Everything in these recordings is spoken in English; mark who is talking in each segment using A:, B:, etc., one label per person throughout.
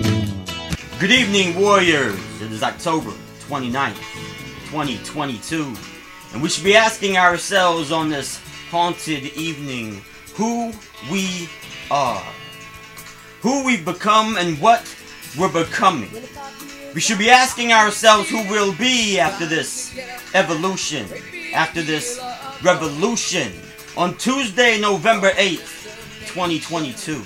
A: Good evening, Warriors. It is October 29th, 2022. And we should be asking ourselves on this haunted evening who we are, who we've become, and what we're becoming. We should be asking ourselves who we'll be after this evolution, after this revolution on Tuesday, November 8th, 2022.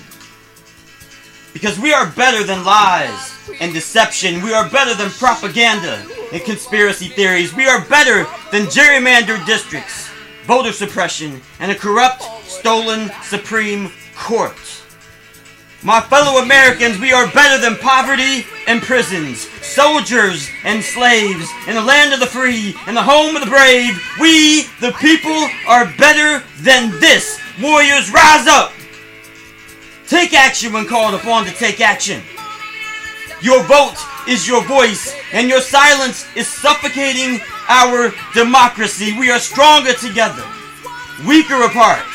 A: Because we are better than lies and deception. We are better than propaganda and conspiracy theories. We are better than gerrymandered districts, voter suppression, and a corrupt, stolen Supreme Court. My fellow Americans, we are better than poverty and prisons, soldiers and slaves, in the land of the free, in the home of the brave. We, the people, are better than this. Warriors, rise up! Take action when called upon to take action. Your vote is your voice, and your silence is suffocating our democracy. We are stronger together, weaker apart.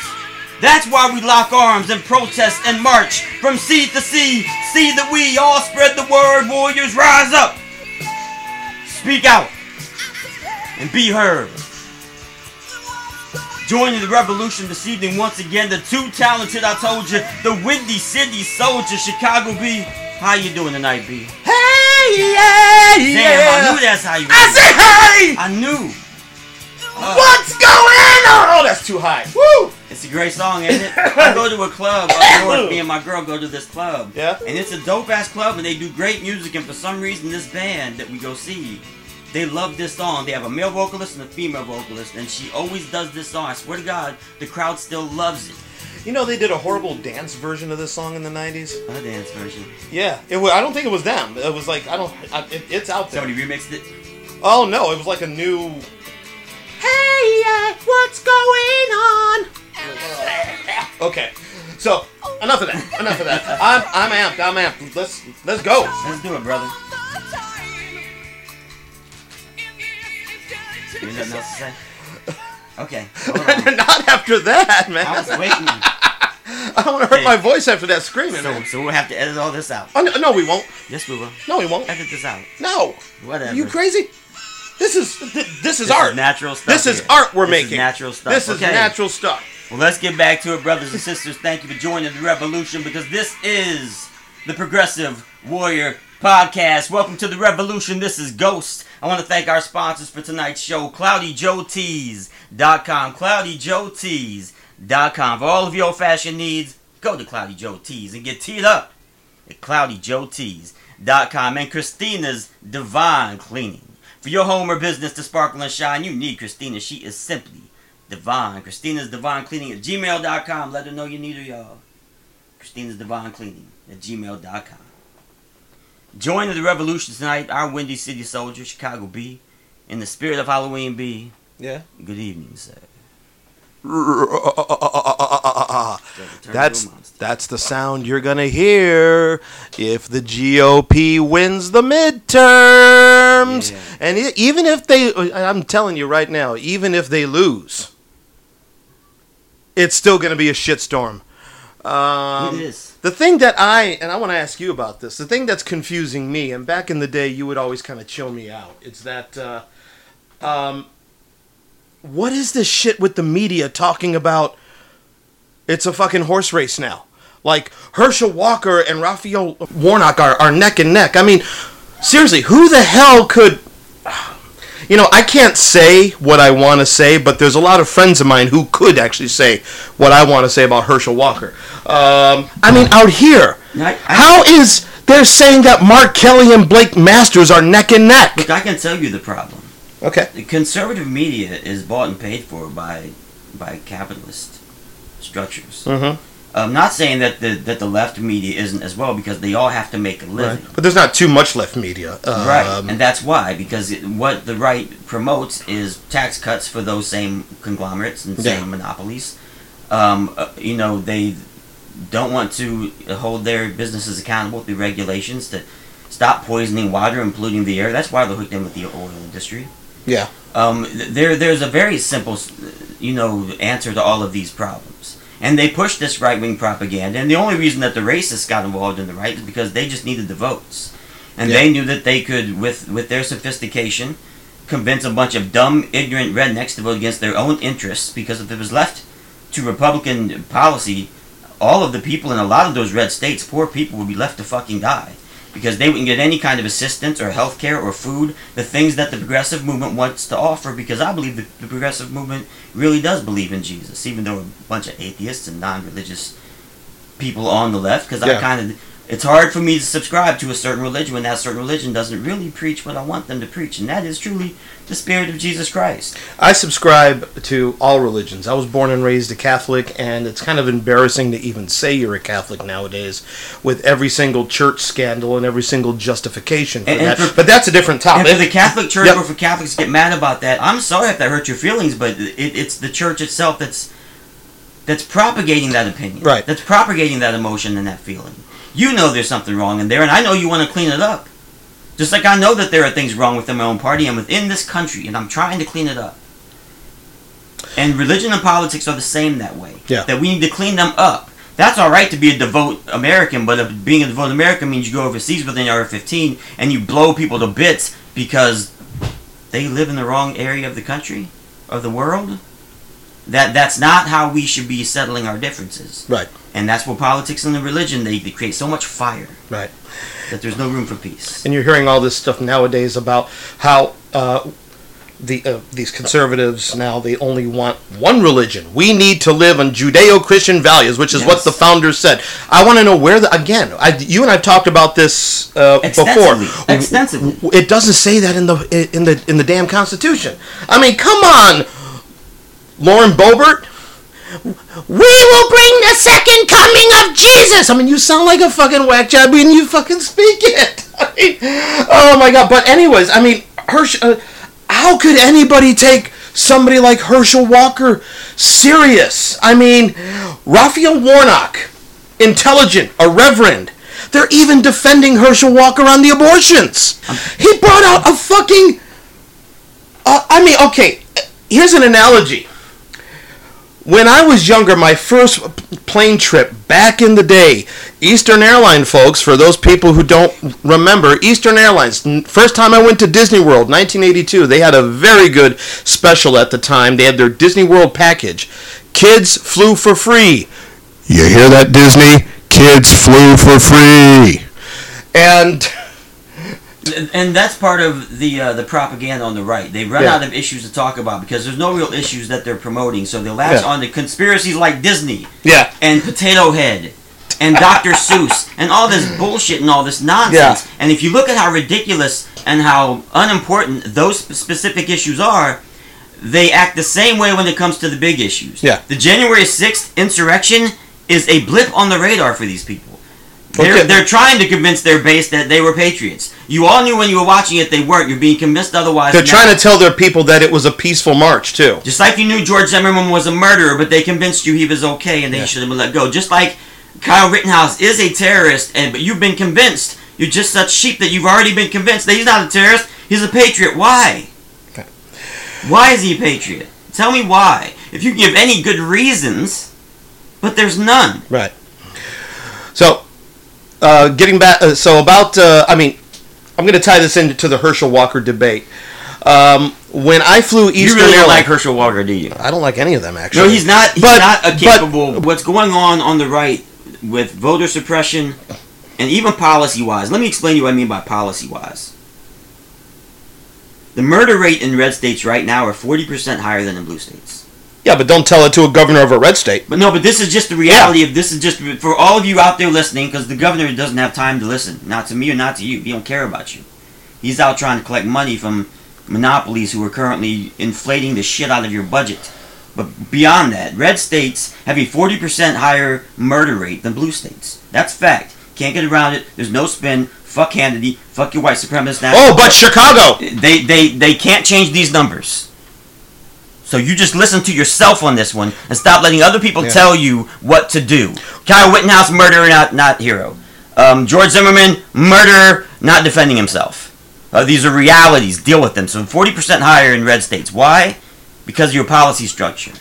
A: That's why we lock arms and protest and march from sea to sea. See that we all spread the word. Warriors, rise up. Speak out and be heard. Joining the revolution this evening once again, the two talented, I told you, the Windy City Soldier, Chicago B. How you doing tonight, B?
B: Hey, yeah,
A: Damn,
B: yeah.
A: I knew that's how you.
B: I say hey!
A: I knew. Uh,
B: What's going on? Oh, that's too high. Woo!
A: It's a great song, ain't it? I go to a club up north. Me and my girl go to this club.
B: Yeah?
A: And it's a dope ass club, and they do great music. And for some reason, this band that we go see, they love this song. They have a male vocalist and a female vocalist, and she always does this song. I swear to God, the crowd still loves it.
B: You know they did a horrible dance version of this song in the '90s.
A: A dance version.
B: Yeah, it was, I don't think it was them. It was like I don't. I, it, it's out there.
A: Somebody remixed it.
B: Oh no, it was like a new. Hey, yeah, what's going on? Okay, so enough of that. Enough of that. I'm I'm amped. I'm amped. Let's let's go.
A: Let's do it, brother. You got nothing else to say? Okay.
B: Not after that, man.
A: I was waiting.
B: I don't want to hurt
A: Okay.
B: my voice after that screaming.
A: So,
B: man.
A: so we'll have to edit all this out.
B: Oh, no, no, we won't.
A: Yes, we will.
B: No, we won't.
A: Edit this out.
B: No.
A: Whatever.
B: Are you crazy? This is th- this is
A: This
B: art.
A: is natural stuff.
B: This is
A: here.
B: art we're
A: This is
B: making.
A: natural stuff.
B: This is
A: Okay.
B: natural stuff.
A: Well, let's get back to it, brothers and sisters. Thank you for joining the revolution because this is the Progressive Warrior Podcast. Welcome to the revolution. This is Ghost. I want to thank our sponsors for tonight's show, CloudyJoeTees.com. CloudyJoeTees.com. For all of your fashion needs, go to Cloudy Joe Tees and get teed up at CloudyJoeTees.com. And Christina's Divine Cleaning. For your home or business to sparkle and shine, you need Christina. She is simply divine. Christina's Divine Cleaning at gmail.com. Let her know you need her, y'all. Christina's Divine Cleaning at gmail.com. Join the revolution tonight, our Windy City Soldier, Chicago B. In the spirit of Halloween B.
B: Yeah.
A: Good evening, sir.
B: That's that's the sound you're gonna hear if the GOP wins the midterms.
A: Yeah.
B: And even if they, I'm telling you right now, even if they lose, it's still gonna be a shitstorm. Um,
A: it is.
B: The thing that I and I want to ask you about this. The thing that's confusing me, and back in the day, you would always kind of chill me out. It's that, uh, um, what is this shit with the media talking about? It's a fucking horse race now. Like Herschel Walker and Raphael Warnock are, are neck and neck. I mean, seriously, who the hell could? You know, I can't say what I want to say, but there's a lot of friends of mine who could actually say what I want to say about Herschel Walker. Um, I mean, out here,
A: I- I-
B: how is they're saying that Mark Kelly and Blake Masters are neck and neck?
A: Look, I can tell you the problem.
B: Okay.
A: The conservative media is bought and paid for by by capitalist structures.
B: Mm-hmm.
A: I'm not saying that the that the left media isn't as well because they all have to make a living.
B: But there's not too much left media. Um,
A: Right, and that's why because it, what the right promotes is tax cuts for those same conglomerates and
B: Yeah.
A: same monopolies. Um, uh, you know, they don't want to hold their businesses accountable through regulations to stop poisoning water and polluting the air. That's why they're hooked in with the oil industry.
B: Yeah.
A: Um, th- there, there's a very simple, you know, answer to all of these problems. And they pushed this right wing propaganda. And the only reason that the racists got involved in the right is because they just needed the votes, and
B: Yeah.
A: they knew that they could, with with their sophistication, convince a bunch of dumb, ignorant rednecks to vote against their own interests. Because if it was left to Republican policy, all of the people in a lot of those red states, poor people, would be left to fucking die. Because they wouldn't get any kind of assistance or health care or food, the things that the progressive movement wants to offer. Because I believe the, the progressive movement really does believe in Jesus, even though a bunch of atheists and non religious people on the left. Because
B: Yeah.
A: I kind of. It's hard for me to subscribe to a certain religion when that certain religion doesn't really preach what I want them to preach, and that is truly the spirit of Jesus Christ.
B: I subscribe to all religions. I was born and raised a Catholic, and it's kind of embarrassing to even say you're a Catholic nowadays with every single church scandal and every single justification for
A: And- and
B: that.
A: for-
B: but that's a different
A: And
B: topic.
A: for the Catholic Church
B: Yep.
A: or for Catholics get mad about that, I'm sorry if that hurt your feelings, but it, it's the church itself that's that's propagating that opinion.
B: Right.
A: That's propagating that emotion and that feeling. You know there's something wrong in there, and I know you want to clean it up. Just like I know that there are things wrong within my own party and within this country, and I'm trying to clean it up. And religion and politics are the same that way.
B: Yeah.
A: That we need to clean them up. That's all right to be a devout American, but if being a devout American means you go overseas within AR-15 and you blow people to bits because they live in the wrong area of the country, of the world. That that's not how we should be settling our differences.
B: Right.
A: And that's where politics and the religion they, they create so much fire
B: Right.
A: that there's no room for peace.
B: And you're hearing all this stuff nowadays about how uh, the uh, these conservatives now they only want one religion. We need to live on Judeo-Christian values, which is what the founders said. I want to know where the again. I, you and I've talked about this uh, before.
A: Extensively. Extensively.
B: It doesn't say that in the in the in the damn Constitution. I mean, come on, Lauren Boebert. We will bring the second coming of Jesus. I mean, you sound like a fucking whack job when you fucking speak it. I mean, oh my god. But anyways, I mean, Hersh, uh, how could anybody take somebody like Herschel Walker serious? I mean, Raphael Warnock, intelligent, a reverend. They're even defending Herschel Walker on the abortions. He brought out a fucking. Uh, I mean, okay. Here's an analogy when I was younger, my first plane trip back in the day, Eastern Airline folks, for those people who don't remember, Eastern Airlines, first time I went to Disney World, 1982, they had a very good special at the time. They had their Disney World package. Kids flew for free.
C: You hear that, Disney? Kids flew for free.
B: And
A: And- that's part of the uh, the propaganda on the right. They run
B: Yeah.
A: out of issues to talk about because there's no real issues that they're promoting. So they latch
B: Yeah.
A: on to conspiracies like Disney
B: yeah,
A: and Potato Head and Dr. Seuss and all this bullshit and all this nonsense.
B: Yeah.
A: And if you look at how ridiculous and how unimportant those specific issues are, they act the same way when it comes to the big issues.
B: Yeah.
A: The January 6th insurrection is a blip on the radar for these people. They're,
B: Okay.
A: they're trying to convince their base that they were patriots. You all knew when you were watching it they weren't. You're being convinced otherwise.
B: they're
A: now.
B: trying to tell their people that it was a peaceful march, too.
A: Just like you knew George Zimmerman was a murderer, but they convinced you he was okay and they
B: Yeah.
A: should have been let go. Just like Kyle Rittenhouse is a terrorist, and but you've been convinced. You're just such sheep that you've already been convinced that he's not a terrorist. He's a patriot. Why?
B: Okay.
A: Why is he a patriot? Tell me why. If you can give any good reasons, but there's none.
B: Right. So, uh, getting back, uh, so about, uh, I mean, I'm going to tie this into the Herschel Walker debate. Um, when I flew Eastern
A: you really don't
B: Airlines,
A: like Herschel Walker, do you?
B: I don't like any of them actually.
A: No, he's not. He's
B: But-
A: not a
B: but-
A: capable. what's going on on the right with voter suppression, and even policy-wise. Let me explain to you what I mean by policy-wise. The murder rate in red states right now are forty percent higher than in blue states.
B: Yeah, but don't tell it to a governor of a red state.
A: But no, but this is just the reality of this is just for all of you out there listening, because the governor doesn't have time to listen. Not to me or not to you. He don't care about you. He's out trying to collect money from monopolies who are currently inflating the shit out of your budget. But beyond that, red states have a 40% higher murder rate than blue states. That's fact. Can't get around it. There's no spin. Fuck Hannity. Fuck your white supremacist.
B: Oh, but Chicago.
A: They, they, they can't change these numbers. So you just listen to yourself on this one and stop letting other people
B: Yeah.
A: tell you what to do. Kyle Rittenhouse, murderer, not not hero. Um, George Zimmerman, murderer, not defending himself. Uh, these are realities. Deal with them. So 40% higher in red states. Why? Because of your policy structure.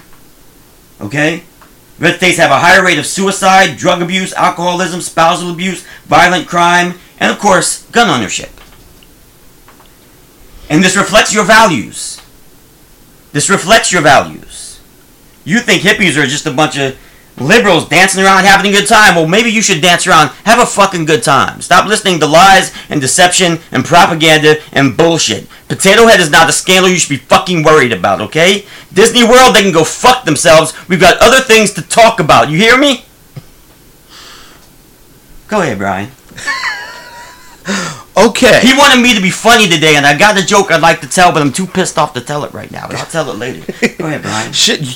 A: Okay? Red states have a higher rate of suicide, drug abuse, alcoholism, spousal abuse, violent crime, and of course, gun ownership. And this reflects your values. This reflects your values. You think hippies are just a bunch of liberals dancing around having a good time. Well, maybe you should dance around, have a fucking good time. Stop listening to lies and deception and propaganda and bullshit. Potato Head is not a scandal you should be fucking worried about, okay? Disney World, they can go fuck themselves. We've got other things to talk about. You hear me? Go ahead, Brian.
B: Okay.
A: He wanted me to be funny today, and I got a joke I'd like to tell, but I'm too pissed off to tell it right now. But I'll tell it later. Go ahead, Brian.
B: Shit, you,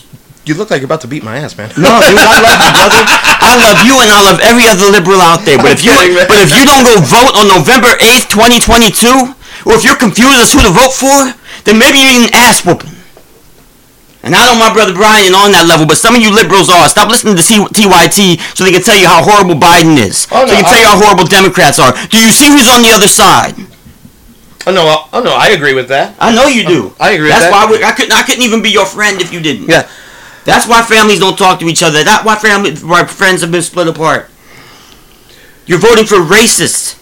B: you look like you're about to beat my ass, man.
A: No, dude, I love you, brother. I love you, and I love every other liberal out there. But if you,
B: kidding,
A: but if you don't go vote on November eighth, twenty twenty two, or if you're confused as who to vote for, then maybe you're an ass whooping. And I know my brother Brian on that level, but some of you liberals are. Stop listening to C- TYT so they can tell you how horrible Biden is.
B: Oh,
A: so
B: no,
A: they can tell
B: I-
A: you how horrible Democrats are. Do you see who's on the other side?
B: Oh no, I- oh no, I agree with that.
A: I know you do.
B: Oh, I agree with
A: That's
B: that.
A: why we, I couldn't. I couldn't even be your friend if you didn't.
B: Yeah.
A: That's why families don't talk to each other. That's why family, why friends have been split apart. You're voting for racists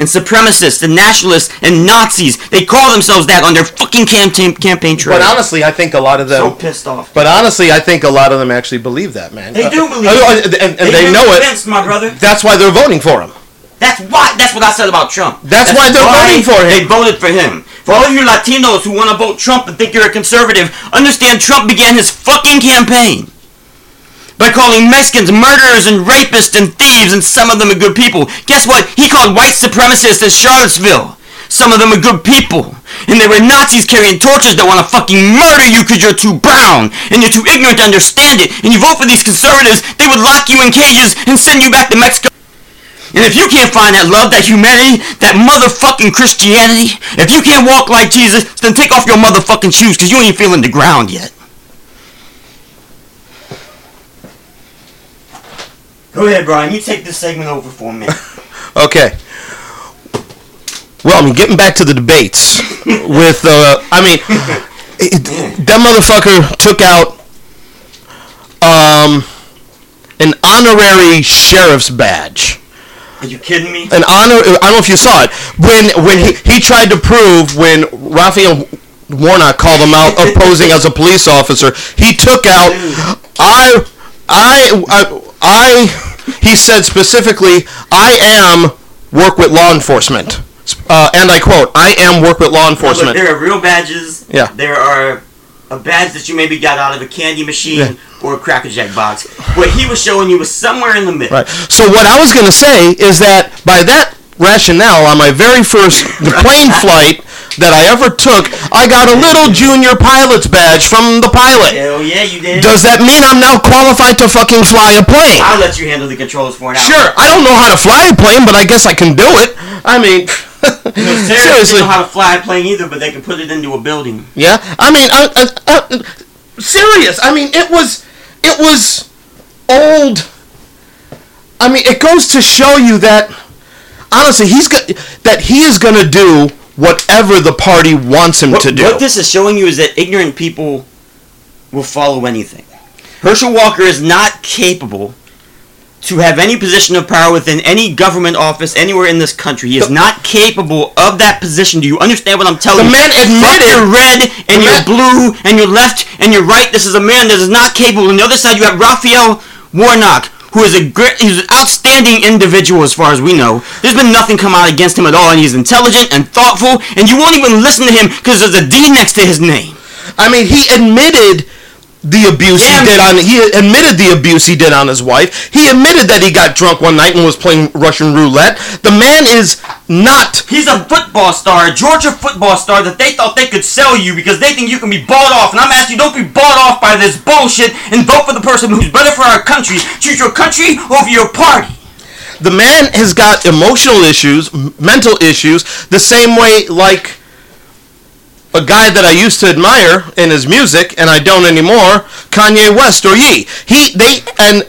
A: and supremacists and nationalists and Nazis. They call themselves that on their fucking campaign campaign trail.
B: But honestly, I think a lot of them so
A: pissed off.
B: But honestly, I think a lot of them actually believe that, man.
A: They
B: Uh,
A: do believe
B: uh,
A: it.
B: and, and
A: They've
B: they
A: been
B: know it.
A: convinced, my brother.
B: That's why they're voting for him.
A: That's why. That's what I said about Trump.
B: That's why they're voting for him.
A: They voted for him. For all of you Latinos who want to vote Trump and think you're a conservative, understand Trump began his fucking campaign by calling Mexicans murderers and rapists and thieves, and some of them are good people. Guess what? He called white supremacists in Charlottesville. Some of them are good people. And they were Nazis carrying torches that want to fucking murder you because you're too brown and you're too ignorant to understand it. And you vote for these conservatives, they would lock you in cages and send you back to Mexico. And if you can't find that love, that humanity, that motherfucking Christianity, if you can't walk like Jesus, then take off your motherfucking shoes because you ain't feeling the ground yet. Go ahead, Brian. You take this segment over for me.
B: Okay. Well, I mean, getting back to the debates with, uh, I mean, it, that motherfucker took out um, an honorary sheriff's badge.
A: Are you kidding me?
B: An honor. I don't know if you saw it when when he, he tried to prove when Raphael Warnock called him out of posing as a police officer. He took out. I I I, I he said specifically, I am work with law enforcement. Uh, and I quote, I am work with law enforcement.
A: there are real badges.
B: Yeah.
A: There are a badge that you maybe got out of a candy machine
B: Yeah.
A: or a Cracker Jack box. What he was showing you was somewhere in the middle.
B: Right. So what I was going to say is that by that rationale, on my very first plane flight that I ever took, I got a little junior pilot's badge from the pilot.
A: Hell yeah, you did.
B: Does that mean I'm now qualified to fucking fly a plane?
A: I'll let you handle the controls for an hour.
B: Sure, I don't know how to fly a plane, but I guess I can do it. I mean,
A: You know,
B: seriously.
A: don't know how to fly a plane either, but they can put it into a building.
B: Yeah, I mean, I, I, I, serious. I mean, it was, it was old. I mean, it goes to show you that honestly, he's got that he is going to do whatever the party wants him
A: What,
B: to do.
A: what this is showing you is that ignorant people will follow anything. Herschel Walker is not capable to have any position of power within any government office anywhere in this country. He is
B: The-
A: not capable of that position. Do you understand what I'm telling
B: The
A: you?
B: The man
A: Fuck
B: admitted-
A: your red and your
B: man-
A: blue and your left and your right. This is a man that is not capable. On the other side, you have Raphael Warnock, who is a great, he's an outstanding individual as far as we know. There's been nothing come out against him at all, and he's intelligent and thoughtful, and you won't even listen to him because there's a D next to his name.
B: I mean, he admitted the abuse
A: Yeah,
B: he did on. He admitted the abuse he did on his wife. He admitted that he got drunk one night and was playing Russian roulette. The man is not.
A: He's a football star, a Georgia football star that they thought they could sell you because they think you can be bought off. And I'm asking you, don't be bought off by this bullshit and vote for the person who's better for our country. Choose your country over your party.
B: The man has got emotional issues, m- mental issues, the same way like a guy that I used to admire in his music, and I don't anymore, Kanye West or Ye. He they and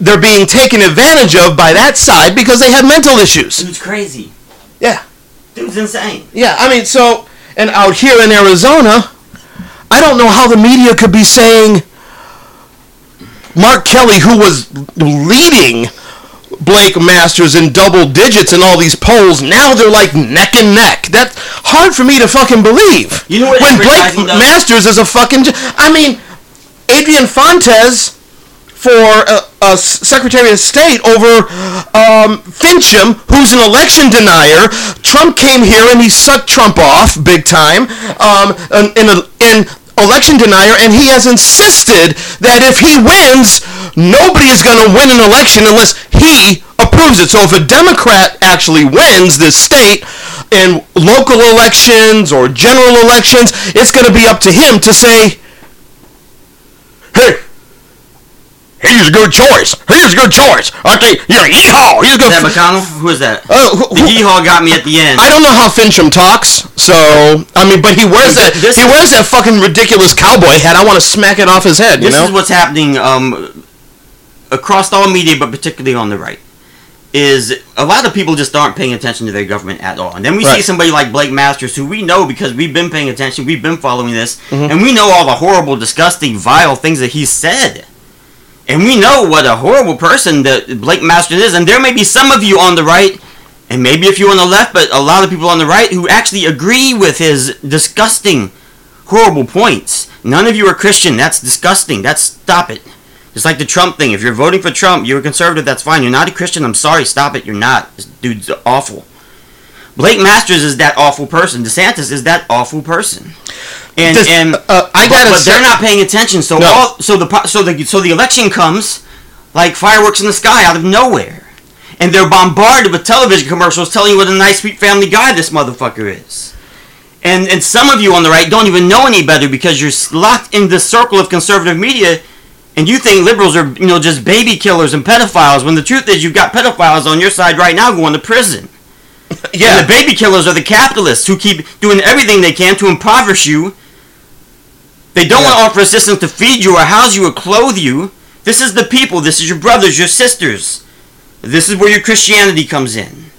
B: they're being taken advantage of by that side because they have mental issues.
A: Dude's crazy.
B: Yeah.
A: Dude's insane.
B: Yeah, I mean, so, and out here in Arizona, I don't know how the media could be saying Mark Kelly, who was leading Blake Masters in double digits in all these polls, now they're like neck and neck. That's hard for me to fucking believe.
A: You know what
B: When Blake
A: does?
B: Masters is a fucking. I mean, Adrian Fontes for uh, uh, Secretary of State over um, Finchem, who's an election denier. Trump came here and he sucked Trump off big time um, in, in, a, in election denier, and he has insisted that if he wins, nobody is going to win an election unless he approves it. So if a Democrat actually wins this state in local elections or general elections, it's going to be up to him to say, hey, he's a good choice. He's a good choice. Okay, yeah, yeehaw. He's a good.
A: Is that McConnell? Who is that?
B: Oh, who-
A: the yeehaw got me at the end.
B: I don't know how Finchem talks, so I mean, but he wears that
A: This
B: he wears that fucking ridiculous cowboy hat. I want to smack it off his head. You
A: this
B: know?
A: is what's happening um, across all media, but particularly on the right. Is a lot of people just aren't paying attention to their government at all, and then we see somebody like Blake Masters, who we know because we've been paying attention, we've been following this,
B: Mm-hmm.
A: and we know all the horrible, disgusting, vile things that he said, and we know what a horrible person that Blake Masters is, and there may be some of you on the right, and maybe a few on the left, but a lot of people on the right who actually agree with his disgusting, horrible points. None of you are Christian. That's disgusting. That's stop it. It's like the Trump thing. If you're voting for Trump, you're a conservative. That's fine. You're not a Christian. I'm sorry. Stop it. You're not. This dude's awful. Blake Masters is that awful person. DeSantis is that awful person. And
B: This-
A: and
B: uh, I gotta
A: but
B: say-
A: they're not paying attention. So
B: No.
A: all so the so the so the election comes like fireworks in the sky out of nowhere, and they're bombarded with television commercials telling you what a nice, sweet family guy this motherfucker is. And and some of you on the right don't even know any better because you're locked in the circle of conservative media, and you think liberals are you know just baby killers and pedophiles. When the truth is, you've got pedophiles on your side right now going to prison.
B: Yeah.
A: And the baby killers are the capitalists who keep doing everything they can to impoverish you. They don't
B: Yeah.
A: want to offer assistance to feed you or house you or clothe you. This is the people. This is your brothers, your sisters. This is where your Christianity comes in.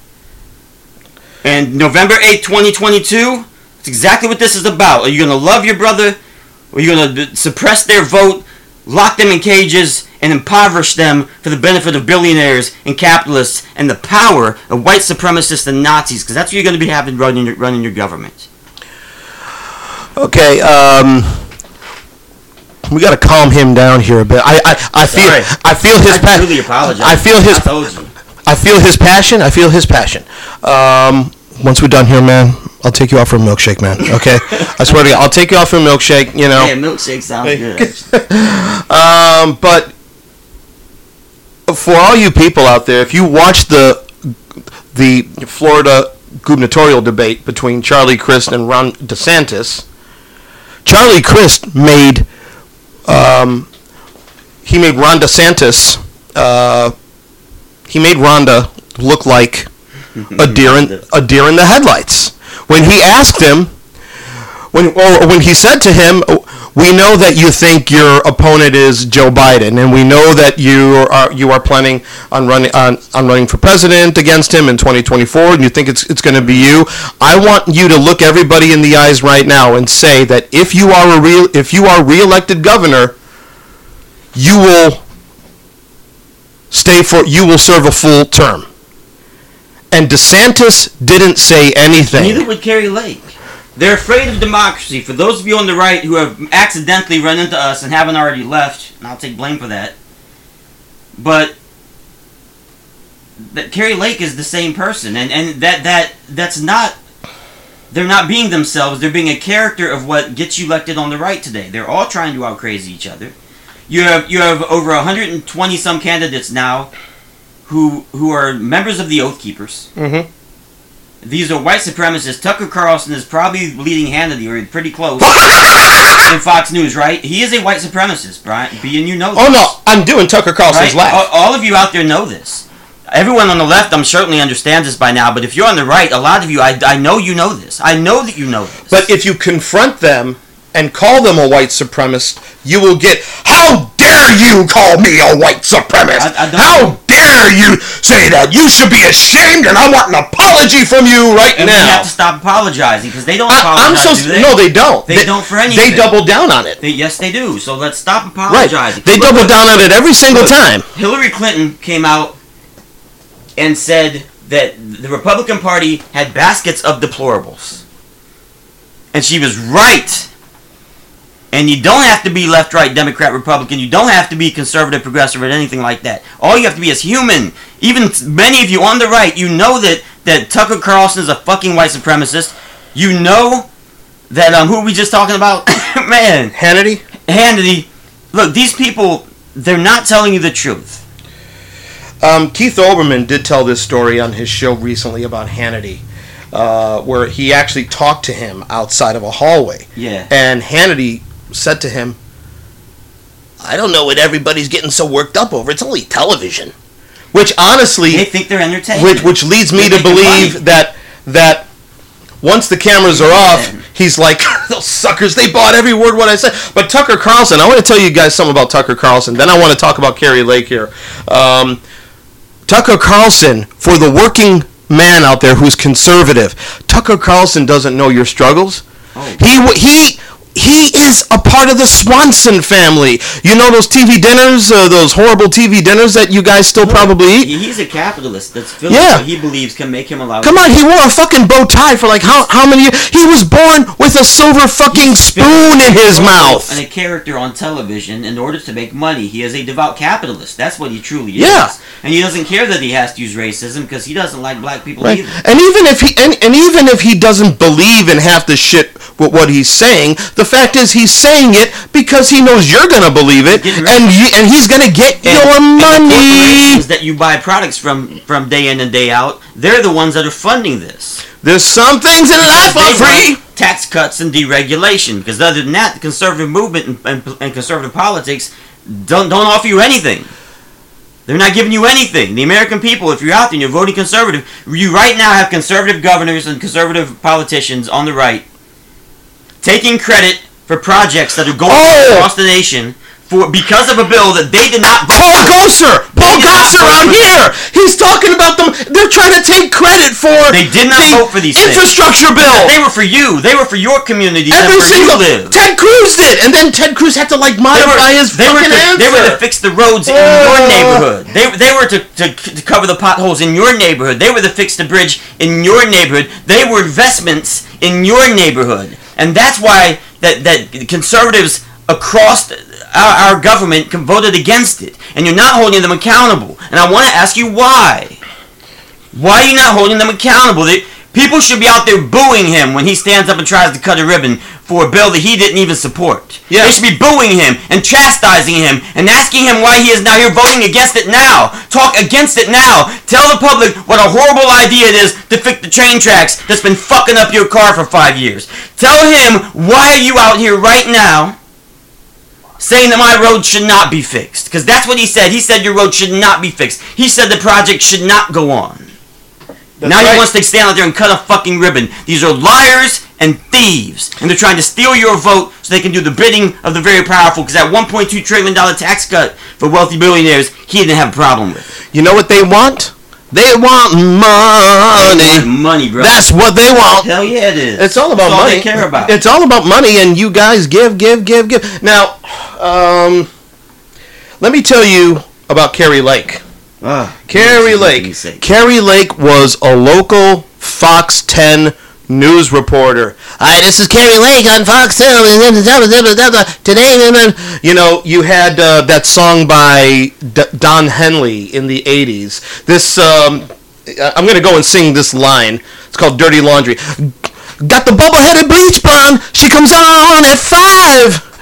A: And November 8th, 2022, it's exactly what this is about. Are you going to love your brother? Or are you going to suppress their vote, lock them in cages, and impoverish them for the benefit of billionaires and capitalists and the power of white supremacists and Nazis? Because that's what you're going to be having running your, running your government.
B: Okay. Um. We got to calm him down here a bit. I I, I feel
A: Sorry.
B: I feel his
A: I
B: passion.
A: really apologize.
B: I feel his
A: I told you.
B: I feel his passion. I feel his passion. Um, once we're done here, man, I'll take you out for a milkshake, man. Okay, I swear to God, I'll take you out for a milkshake. You know,
A: Yeah, milkshake sounds good.
B: um, but for all you people out there, if you watch the the Florida gubernatorial debate between Charlie Crist and Ron DeSantis, Charlie Crist made um, he made Ron DeSantis uh, he made Rhonda look like a deer in a deer in the headlights when he asked him when or when he said to him we know that you think your opponent is Joe Biden and we know that you are you are planning on running on, on running for president against him in 2024 and you think it's it's going to be you I want you to look everybody in the eyes right now and say that if you are a real if you are reelected governor you will stay for you will serve a full term and DeSantis didn't say anything
A: Neither would Kari Lake. They're afraid of democracy. For those of you on the right who have accidentally run into us and haven't already left, and I'll take blame for that. But that Kari Lake is the same person, and and that that that's not. They're not being themselves. They're being a character of what gets you elected on the right today. They're all trying to out crazy each other. You have you have over 120 some candidates now, who who are members of the Oath Keepers.
B: Mhm.
A: These are white supremacists. Tucker Carlson is probably leading hand of the or pretty close, in Fox News, right? He is a white supremacist, Brian. B, and you know
B: Oh no, I'm doing Tucker Carlson's
A: right?
B: laugh.
A: All, of you out there know this. Everyone on the left, I'm certainly understands this by now. But if you're on the right, a lot of you, I, I know you know this. I know that you know this.
B: But if you confront them and call them a white supremacist, you will get, How dare you call me a white supremacist?
A: I- I
B: How
A: know.
B: Dare you say that? You should be ashamed, and I want an apology from you right
A: And we have to stop apologizing because they don't
B: I,
A: apologize.
B: I'm so
A: do they?
B: no, they don't.
A: They don't for anything.
B: They double down on it.
A: They- yes, they do. So let's stop
B: Right.
A: apologizing.
B: They
A: Look,
B: double
A: look,
B: down on it every single time.
A: Hillary Clinton came out and said that the Republican Party had baskets of deplorables. And she was right. And you don't have to be left, right, Democrat, Republican. You don't have to be conservative, progressive, or anything like that. All you have to be is human. Even many of you on the right, you know that, that Tucker Carlson is a fucking white supremacist. You know that, um, who are we just talking about? Man,
B: Hannity.
A: Hannity. Look, these people, they're not telling you the truth.
B: Um, Keith Olbermann did tell this story on his show recently about Hannity, uh, where he actually talked to him outside of a hallway.
A: Yeah.
B: And Hannity said to him, I don't know what everybody's getting so worked up over. It's only television. Which honestly,
A: They think they're entertainment.
B: which, which leads me to believe that that once the cameras are off, he's like, those suckers, they bought every word what I said. But Tucker Carlson, I want to tell you guys something about Tucker Carlson. Then I want to talk about Kari Lake here. Um, Tucker Carlson, for the working man out there who's conservative, Tucker Carlson doesn't know your struggles.
A: Oh.
B: He he he is a part of the Swanson family. You know those TV dinners, uh, those horrible TV dinners that you guys still probably eat.
A: He's a capitalist that's filled
B: Yeah.
A: he believes can make him a lot.
B: Come on, he wore a fucking bow tie for like how how many years? He was born with a silver fucking spoon in his mouth.
A: And a character on television in order to make money. He is a devout capitalist. That's what he truly is. Yeah. And he doesn't care that he has to use racism because he doesn't like black people
B: Right.
A: either.
B: And even if he and, and even if he doesn't believe in half the shit with what he's saying, the fact is he's saying it because he knows you're gonna believe it, and you, and he's gonna get
A: And-
B: your
A: the
B: money.
A: that you buy products from from day in and day out, they're the ones that are funding this.
B: There's some things in life are free.
A: Tax cuts and deregulation. Because other than that, the conservative movement and, and, and conservative politics don't don't offer you anything. They're not giving you anything. The American people, if you're out there and you're voting conservative, you right now have conservative governors and conservative politicians on the right taking credit for projects that are going
B: Oh!
A: across the nation for because of a bill that they did not vote
B: Paul
A: for.
B: Gosar, Paul
A: They did not
B: Gosar
A: vote
B: on here. He's talking about them. They're trying to take credit for
A: They did not
B: the
A: vote for these things.
B: infrastructure bill.
A: They were for you. They were for your community.
B: Every single
A: you live.
B: Ted Cruz did, and then Ted Cruz had to like
A: They were,
B: modify his
A: they, were
B: fucking
A: to,
B: answer.
A: they were to fix the roads in
B: Oh.
A: your neighborhood. They, they were to, to, to cover the potholes in your neighborhood. They were to fix the bridge in your neighborhood. They were investments in your neighborhood. And that's why that, that conservatives across our, our government voted against it. And you're not holding them accountable. And I want to ask you why. Why are you not holding them accountable? They, people should be out there booing him when he stands up and tries to cut a ribbon for a bill that he didn't even support.
B: Yeah.
A: They should be booing him and chastising him and asking him why he is now here voting against it now. Talk against it now. Tell the public what a horrible idea it is to fix the train tracks that's been fucking up your car for five years. Tell him why are you out here right now saying that my road should not be fixed. Because that's what he said. He said your road should not be fixed. He said the project should not go on.
B: That's
A: now
B: right.
A: he wants to stand out there and cut a fucking ribbon. These are liars and thieves. And they're trying to steal your vote so they can do the bidding of the very powerful. Because that $1.2 trillion tax cut for wealthy billionaires, he didn't have a problem with.
B: You know what they want? They want money.
A: Money, bro.
B: That's what they want.
A: Hell yeah, it is.
B: It's all about
A: all
B: money.
A: they care about.
B: It's all about money, and you guys give, give, give, give. Now, um, let me tell you about Kari Lake.
A: Ugh, Kari
B: Lake. Kari Lake was a local Fox 10 news reporter. Hi, this is Kari Lake on Fox 10. Today, you know, you had uh, that song by D- Don Henley in the 80s. This, um, I'm going to go and sing this line. It's called Dirty Laundry. Got the bubble-headed bleach blonde. She comes on at five.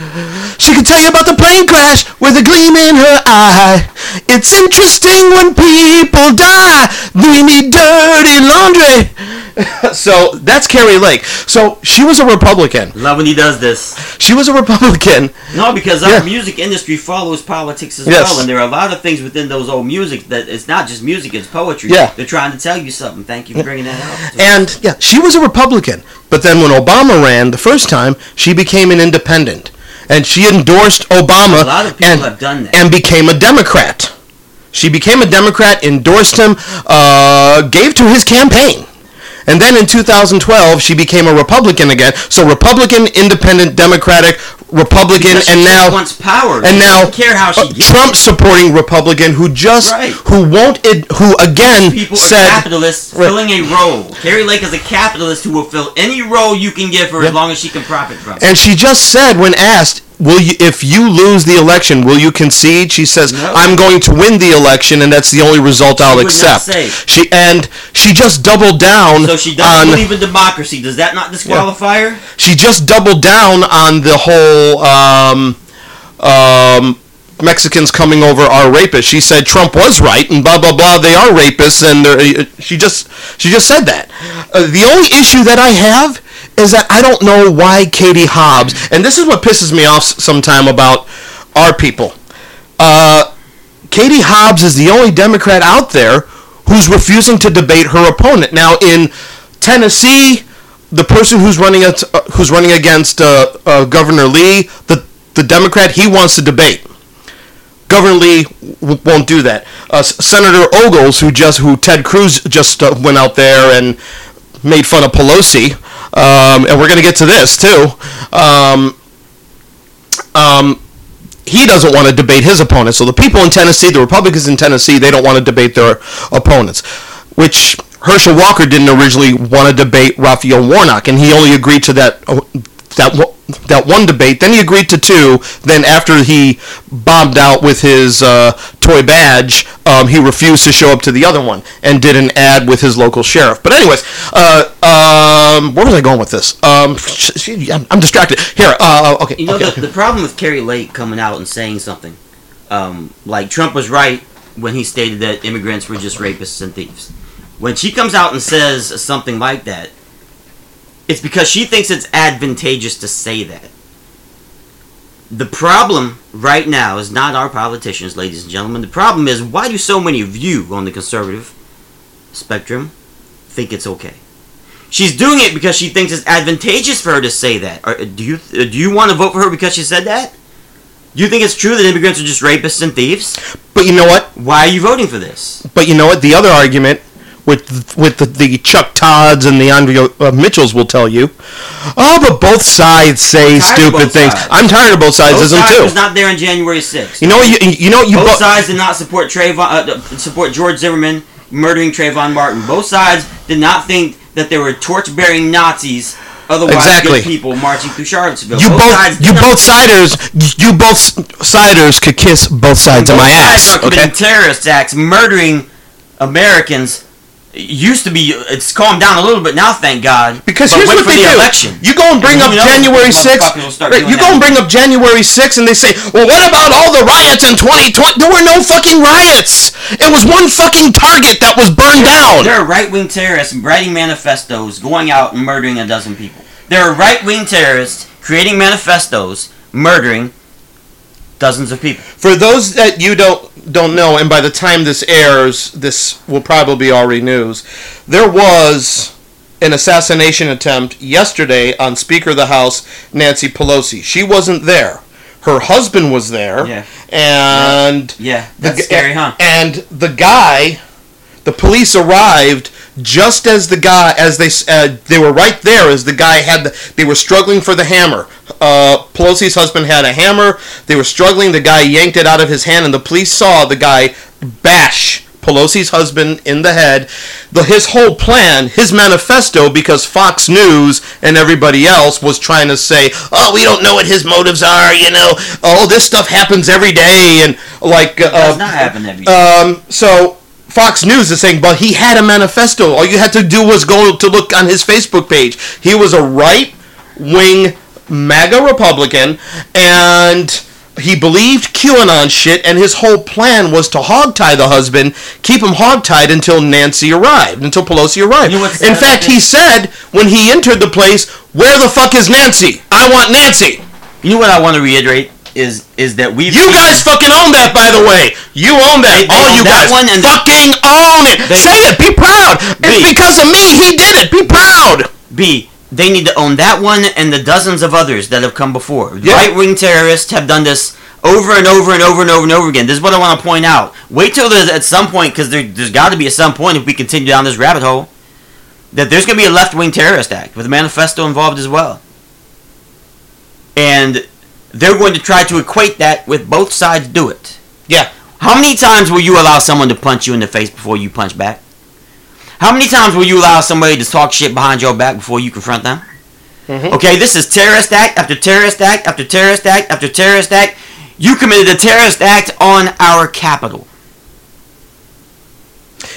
B: She can tell you about the plane crash with a gleam in her eye. It's interesting when people die. We need dirty laundry. so that's Kari Lake. So she was a Republican.
A: Love when he does this.
B: She was a Republican.
A: No, because our
B: Yeah.
A: music industry follows politics as
B: Yes.
A: well, and there are a lot of things within those old music that it's not just music; it's poetry.
B: Yeah.
A: they're trying to tell you something. Thank you for bringing that up.
B: And yeah, she was a Republican. But then when Obama ran the first time, she became an independent. And she endorsed Obama
A: A lot of people
B: and,
A: have done that.
B: and became a Democrat. She became a Democrat, endorsed him, uh, gave to his campaign. And then in 2012, she became a Republican again. So Republican, Independent, Democratic, Republican,
A: Because
B: and now
A: wants power.
B: and now
A: care how she
B: Trump supporting Republican who just
A: Right.
B: who won't ad- who again
A: People
B: said
A: are capitalists
B: Right.
A: filling a role. Kari Lake is a capitalist who will fill any role you can give her
B: Yeah.
A: as long as she can profit from it.
B: And she just said, when asked, "Will you, if you lose the election, will you concede?" She says,
A: No.
B: "I'm going to win the election, and that's the only result I'll accept." She and she just doubled down
A: So she doesn't
B: on.
A: believe in democracy. Does that not disqualify her?
B: She just doubled down on the whole. Um, um, Mexicans coming over are rapists. She said Trump was right, and blah blah blah. They are rapists, and they're- she just she just said that. Uh, the only issue that I have is that I don't know why Katie Hobbs, and this is what pisses me off sometime about our people. Uh, Katie Hobbs is the only Democrat out there who's refusing to debate her opponent. Now in Tennessee, the person who's running at, uh, who's running against uh, uh, Governor Lee, the the Democrat, he wants to debate. Governor Lee w- won't do that. Uh, Senator Ogles, who just who Ted Cruz just uh, went out there and made fun of Pelosi, um, and we're gonna get to this too. Um, um, he doesn't want to debate his opponents. So the people in Tennessee, the Republicans in Tennessee, they don't want to debate their opponents. Which Herschel Walker didn't originally want to debate Raphael Warnock, and he only agreed to that uh, that that one debate. Then he agreed to two. Then after he bombed out with his uh, toy badge, um, he refused to show up to the other one and did an ad with his local sheriff. But anyways, uh, um, where was I going with this? Um, I'm, I'm distracted. Here, uh, okay.
A: You know,
B: okay,
A: the,
B: okay.
A: the problem with Kari Lake coming out and saying something, um, like Trump was right when he stated that immigrants were just rapists and thieves. When she comes out and says something like that, it's because she thinks it's advantageous to say that. The problem right now is not our politicians, ladies and gentlemen. The problem is why do so many of you on the conservative spectrum think it's okay? She's doing it because she thinks it's advantageous for her to say that. Or, do you uh, do you want to vote for her because she said that? Do you think it's true that immigrants are just rapists and thieves?
B: But you know what?
A: Why are you voting for this?
B: But you know what? The other argument with with the, the Chuck Todds and the Andre uh, Mitchells will tell you, oh, but both sides say stupid things.
A: sides.
B: I'm tired of both sides,
A: Both
B: isn't
A: sides
B: too.
A: was not there on January 6th.
B: you know? You, you know? You
A: Both
B: bo-
A: sides did not support Trayvon, uh, support George Zimmerman murdering Trayvon Martin. Both sides did not think that there were torch-bearing Nazis, otherwise
B: Exactly.
A: people marching through Charlottesville.
B: You both,
A: sides
B: you both siders, you both siders could kiss both sides of
A: both
B: my
A: sides
B: ass.
A: are
B: Okay.
A: terrorist acts, murdering Americans. It used to be, it's calmed down a little bit now, thank God.
B: Because
A: but
B: here's what they
A: the
B: do.
A: election.
B: You go and bring
A: And
B: up
A: who knows if
B: January
A: these
B: 6th.
A: motherfuckers will start
B: right, you go and bring up January 6th and they say, well, what about all the riots in 2020? There were no fucking riots. It was one fucking target that was burned down.
A: There are right-wing terrorists writing manifestos, going out and murdering a dozen people. There are right-wing terrorists creating manifestos, murdering dozens of people.
B: For those that you don't don't know, and by the time this airs, this will probably be already news. There was an assassination attempt yesterday on Speaker of the House Nancy Pelosi. She wasn't there. Her husband was there,
A: Yeah.
B: and
A: Yeah,
B: the
A: that's
B: g-
A: scary, huh?
B: And the guy, the police arrived just as the guy, as they uh, they were right there as the guy had. The, they were struggling for the hammer. Uh, Pelosi's husband had a hammer. They were struggling. The guy yanked it out of his hand, and the police saw the guy bash Pelosi's husband in the head. The, his whole plan, his manifesto, because Fox News and everybody else was trying to say, "Oh, we don't know what his motives are," you know. Oh, this stuff happens every day, and like
A: It does
B: uh,
A: not happen every day.
B: um, so Fox News is saying, but he had a manifesto. All you had to do was go to look on his Facebook page. He was a right wing MAGA Republican, and he believed QAnon shit, and his whole plan was to hogtie the husband, keep him hogtied until Nancy arrived, until Pelosi arrived. In fact, he said when he entered the place, "Where the fuck is Nancy? I want Nancy."
A: you know what I want to reiterate is is that we
B: You guys fucking own that, by the way. You own that.
A: They- they
B: All
A: own
B: you
A: that
B: guys
A: one and-
B: fucking own it.
A: They-
B: Say it. Be proud.
A: They-
B: it's because of me. He did it. Be proud.
A: B. They need to own that one and the dozens of others that have come before.
B: Yeah.
A: Right wing terrorists have done this over and over and over and over and over again. This is what I want to point out. Wait till there's at some point, because there, there's got to be at some point if we continue down this rabbit hole, that there's going to be a left wing terrorist act with a manifesto involved as well. And they're going to try to equate that with both sides do it.
B: Yeah.
A: How many times will you allow someone to punch you in the face before you punch back? How many times will you allow somebody to talk shit behind your back before you confront them?
B: Mhm.
A: Okay, this is terrorist act after terrorist act after terrorist act after terrorist act. You committed a terrorist act on our capital.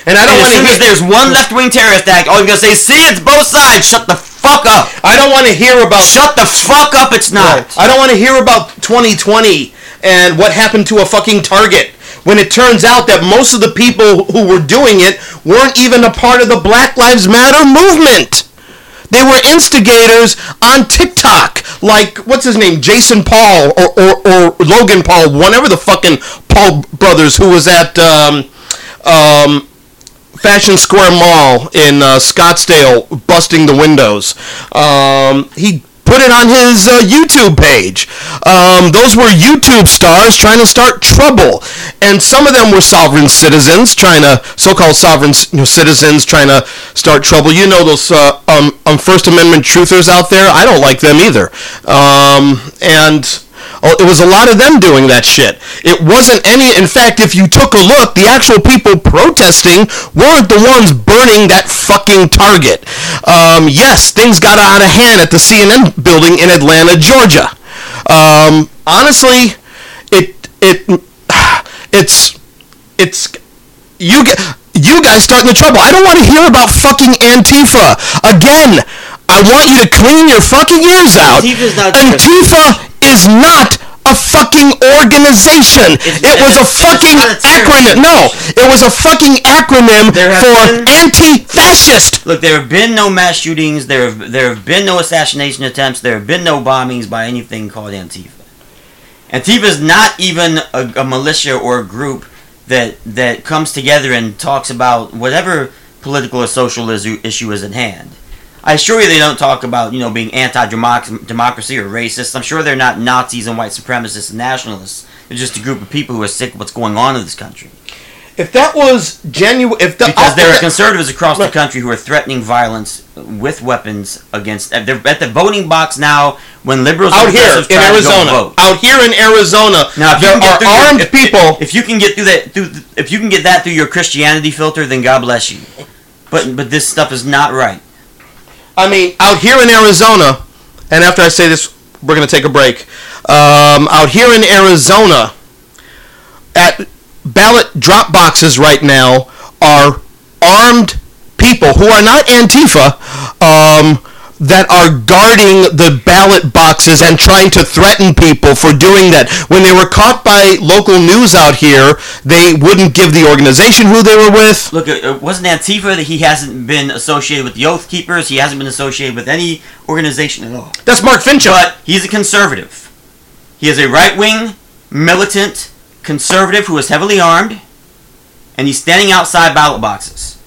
B: And I don't
A: as
B: want to
A: soon
B: hear
A: as there's one left wing terrorist act, all you're gonna say, see, it's both sides. Shut the fuck up.
B: I don't want to hear about
A: Shut the fuck up. It's not.
B: I don't want to hear about 2020 and what happened to a fucking Target when it turns out that most of the people who were doing it weren't even a part of the Black Lives Matter movement. They were instigators on TikTok, like what's his name, Jason Paul or, or, or Logan Paul, whatever the fucking Paul brothers who was at um, um, Fashion Square Mall in uh, Scottsdale, busting the windows. Um, he put it on his uh, YouTube page. Um, those were YouTube stars trying to start trouble, and some of them were sovereign citizens trying to, so-called sovereign you know, citizens trying to start trouble. You know those uh, um, um, First Amendment truthers out there. I don't like them either, um, and. Oh, it was a lot of them doing that shit. It wasn't any. In fact, if you took a look, the actual people protesting weren't the ones burning that fucking Target. Um, yes, things got out of hand at the CNN building in Atlanta, Georgia. Um, honestly, it it it's it's you get you guys starting the trouble. I don't want to hear about fucking Antifa again. I want you to clean your fucking ears out.
A: Antifa's not-
B: Antifa is not a fucking organization.
A: It's-
B: it was a fucking acronym. No, it was a fucking acronym for anti-fascist.
A: Look, there have been no mass shootings. There have there have been no assassination attempts. There have been no bombings by anything called Antifa. Antifa is not even a, a militia or a group that that comes together and talks about whatever political or social issue, issue is at hand. I assure you, they don't talk about you know being anti-democracy or racist. I'm sure they're not Nazis and white supremacists and nationalists. They're just a group of people who are sick of what's going on in this country.
B: If that was genuine, if the
A: Because there are conservatives across the country who are threatening violence with weapons against. They're at the voting box now when liberals
B: out here in
A: try to go
B: Arizona, out here in Arizona,
A: Now, if
B: there are
A: through
B: armed
A: if-
B: people.
A: If you can get through that, through, if you can get that through your Christianity filter, then God bless you. But but this stuff is not right.
B: I mean, out here in Arizona, and after I say this, we're going to take a break. Um, out here in Arizona, at ballot drop boxes right now are armed people who are not Antifa, um, that are guarding the ballot boxes and trying to threaten people for doing that. When they were caught by local news out here, they wouldn't give the organization who they were with.
A: Look, it it wasn't Antifa that he hasn't been associated with the Oath Keepers. He hasn't been associated with any organization at all.
B: That's Mark Finchem.
A: But he's a conservative. He is a right wing, militant conservative who is heavily armed, and he's standing outside ballot boxes.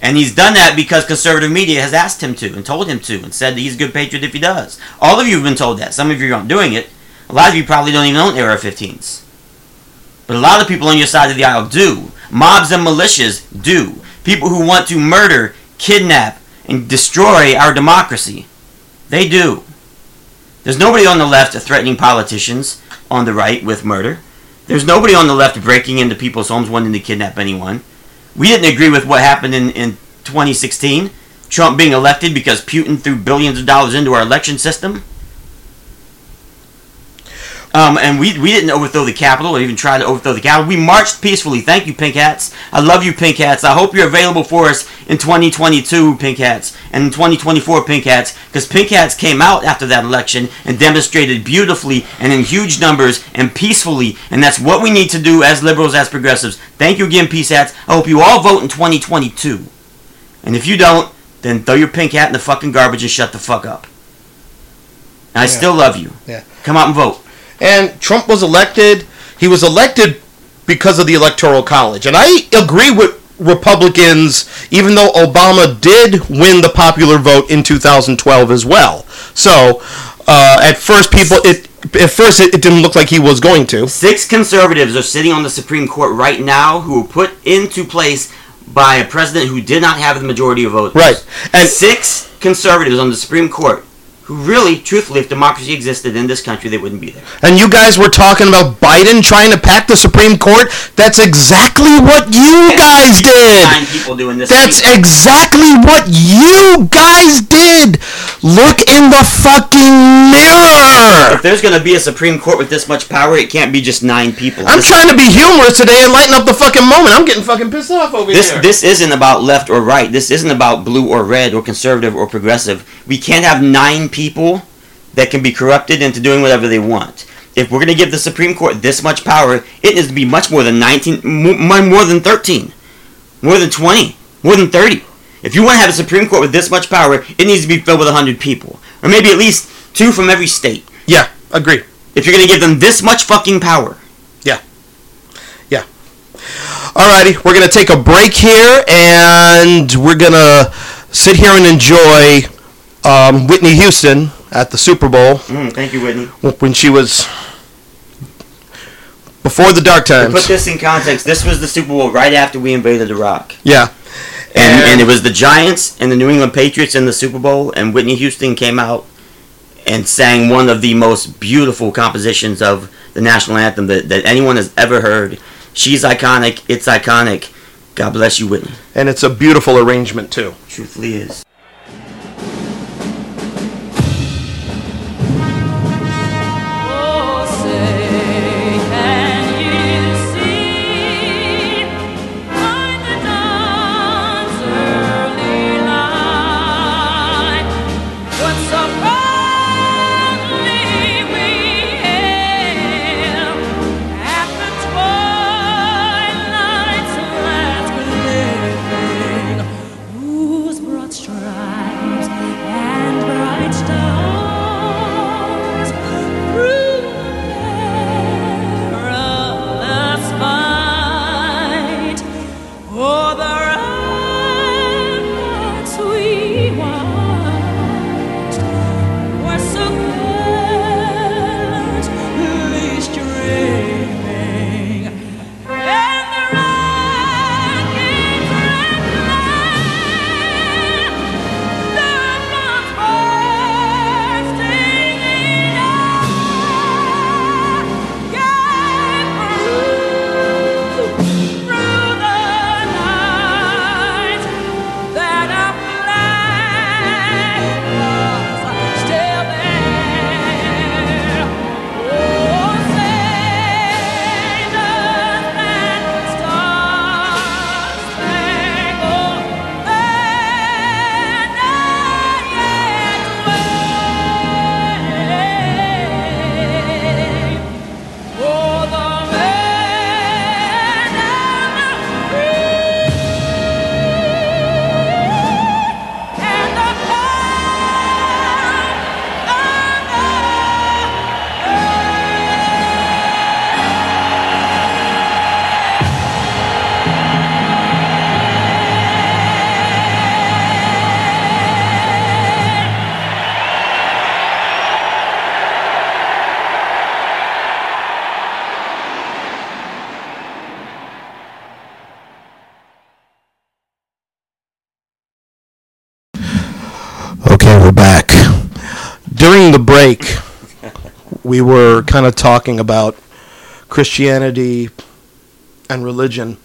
A: And he's done that because conservative media has asked him to and told him to and said that he's a good patriot if he does. All of you have been told that. Some of you aren't doing it. A lot of you probably don't even own AR-15s. But a lot of people on your side of the aisle do. Mobs and militias do. People who want to murder, kidnap, and destroy our democracy. They do. There's nobody on the left threatening politicians on the right with murder. There's nobody on the left breaking into people's homes wanting to kidnap anyone. We didn't agree with what happened in, in 2016. Trump being elected because Putin threw billions of dollars into our election system. Um, and we, we didn't overthrow the Capitol or even try to overthrow the Capitol. We marched peacefully. Thank you, Pink Hats. I love you, Pink Hats. I hope you're available for us in 2022, Pink Hats, and in 2024, Pink Hats, because Pink Hats came out after that election and demonstrated beautifully and in huge numbers and peacefully. And that's what we need to do as liberals, as progressives. Thank you again, Peace Hats. I hope you all vote in 2022. And if you don't, then throw your pink hat in the fucking garbage and shut the fuck up. And I still love you.
B: Yeah.
A: Come out and vote.
B: And Trump was elected. He was elected because of the Electoral College. And I agree with Republicans, even though Obama did win the popular vote in 2012 as well. So, Uh, at first, people it at first it, it didn't look like he was going to.
D: Six conservatives are sitting on the Supreme Court right now who were put into place by a president who did not have the majority of votes.
B: Right. And
D: Six conservatives on the Supreme Court who really, truthfully, if democracy existed in this country, they wouldn't be there.
B: and you guys were talking about Biden trying to pack the Supreme Court. That's exactly what you guys did.
D: Nine people doing this.
B: That's
D: week.
B: exactly what you guys did. Look in the fucking mirror.
D: If there's gonna be a Supreme Court with this much power, it can't be just nine people.
B: I'm
D: This-
B: trying to be humorous today and lighten up the fucking moment. I'm getting fucking pissed off over
D: This
B: here.
D: this isn't about left or right. This isn't about blue or red or conservative or progressive. We can't have nine people that can be corrupted into doing whatever they want. If we're going to give the Supreme Court this much power, it needs to be much more than 19, more, more than 13, more than 20, more than 30. If you want to have a Supreme Court with this much power, it needs to be filled with 100 people. Or maybe at least two from every state.
B: yeah, agree.
D: If you're going to give them this much fucking power. Yeah. Yeah.
B: Alrighty, we're gonna take a break here, and we're gonna sit here and enjoy um, Whitney Houston at the Super Bowl
D: Mm, thank you, Whitney.
B: when she was before the dark times.
D: To put this in context, this was the Super Bowl right after we invaded Iraq.
B: Yeah,
D: And,
B: And-
D: and it was the Giants and the New England Patriots in the Super Bowl, and Whitney Houston came out and sang one of the most beautiful compositions of the national anthem that, that anyone has ever heard. She's iconic. It's iconic. God bless you, Whitney.
B: and it's a beautiful arrangement too.
D: Truthfully is.
B: Kind of talking about Christianity and religion.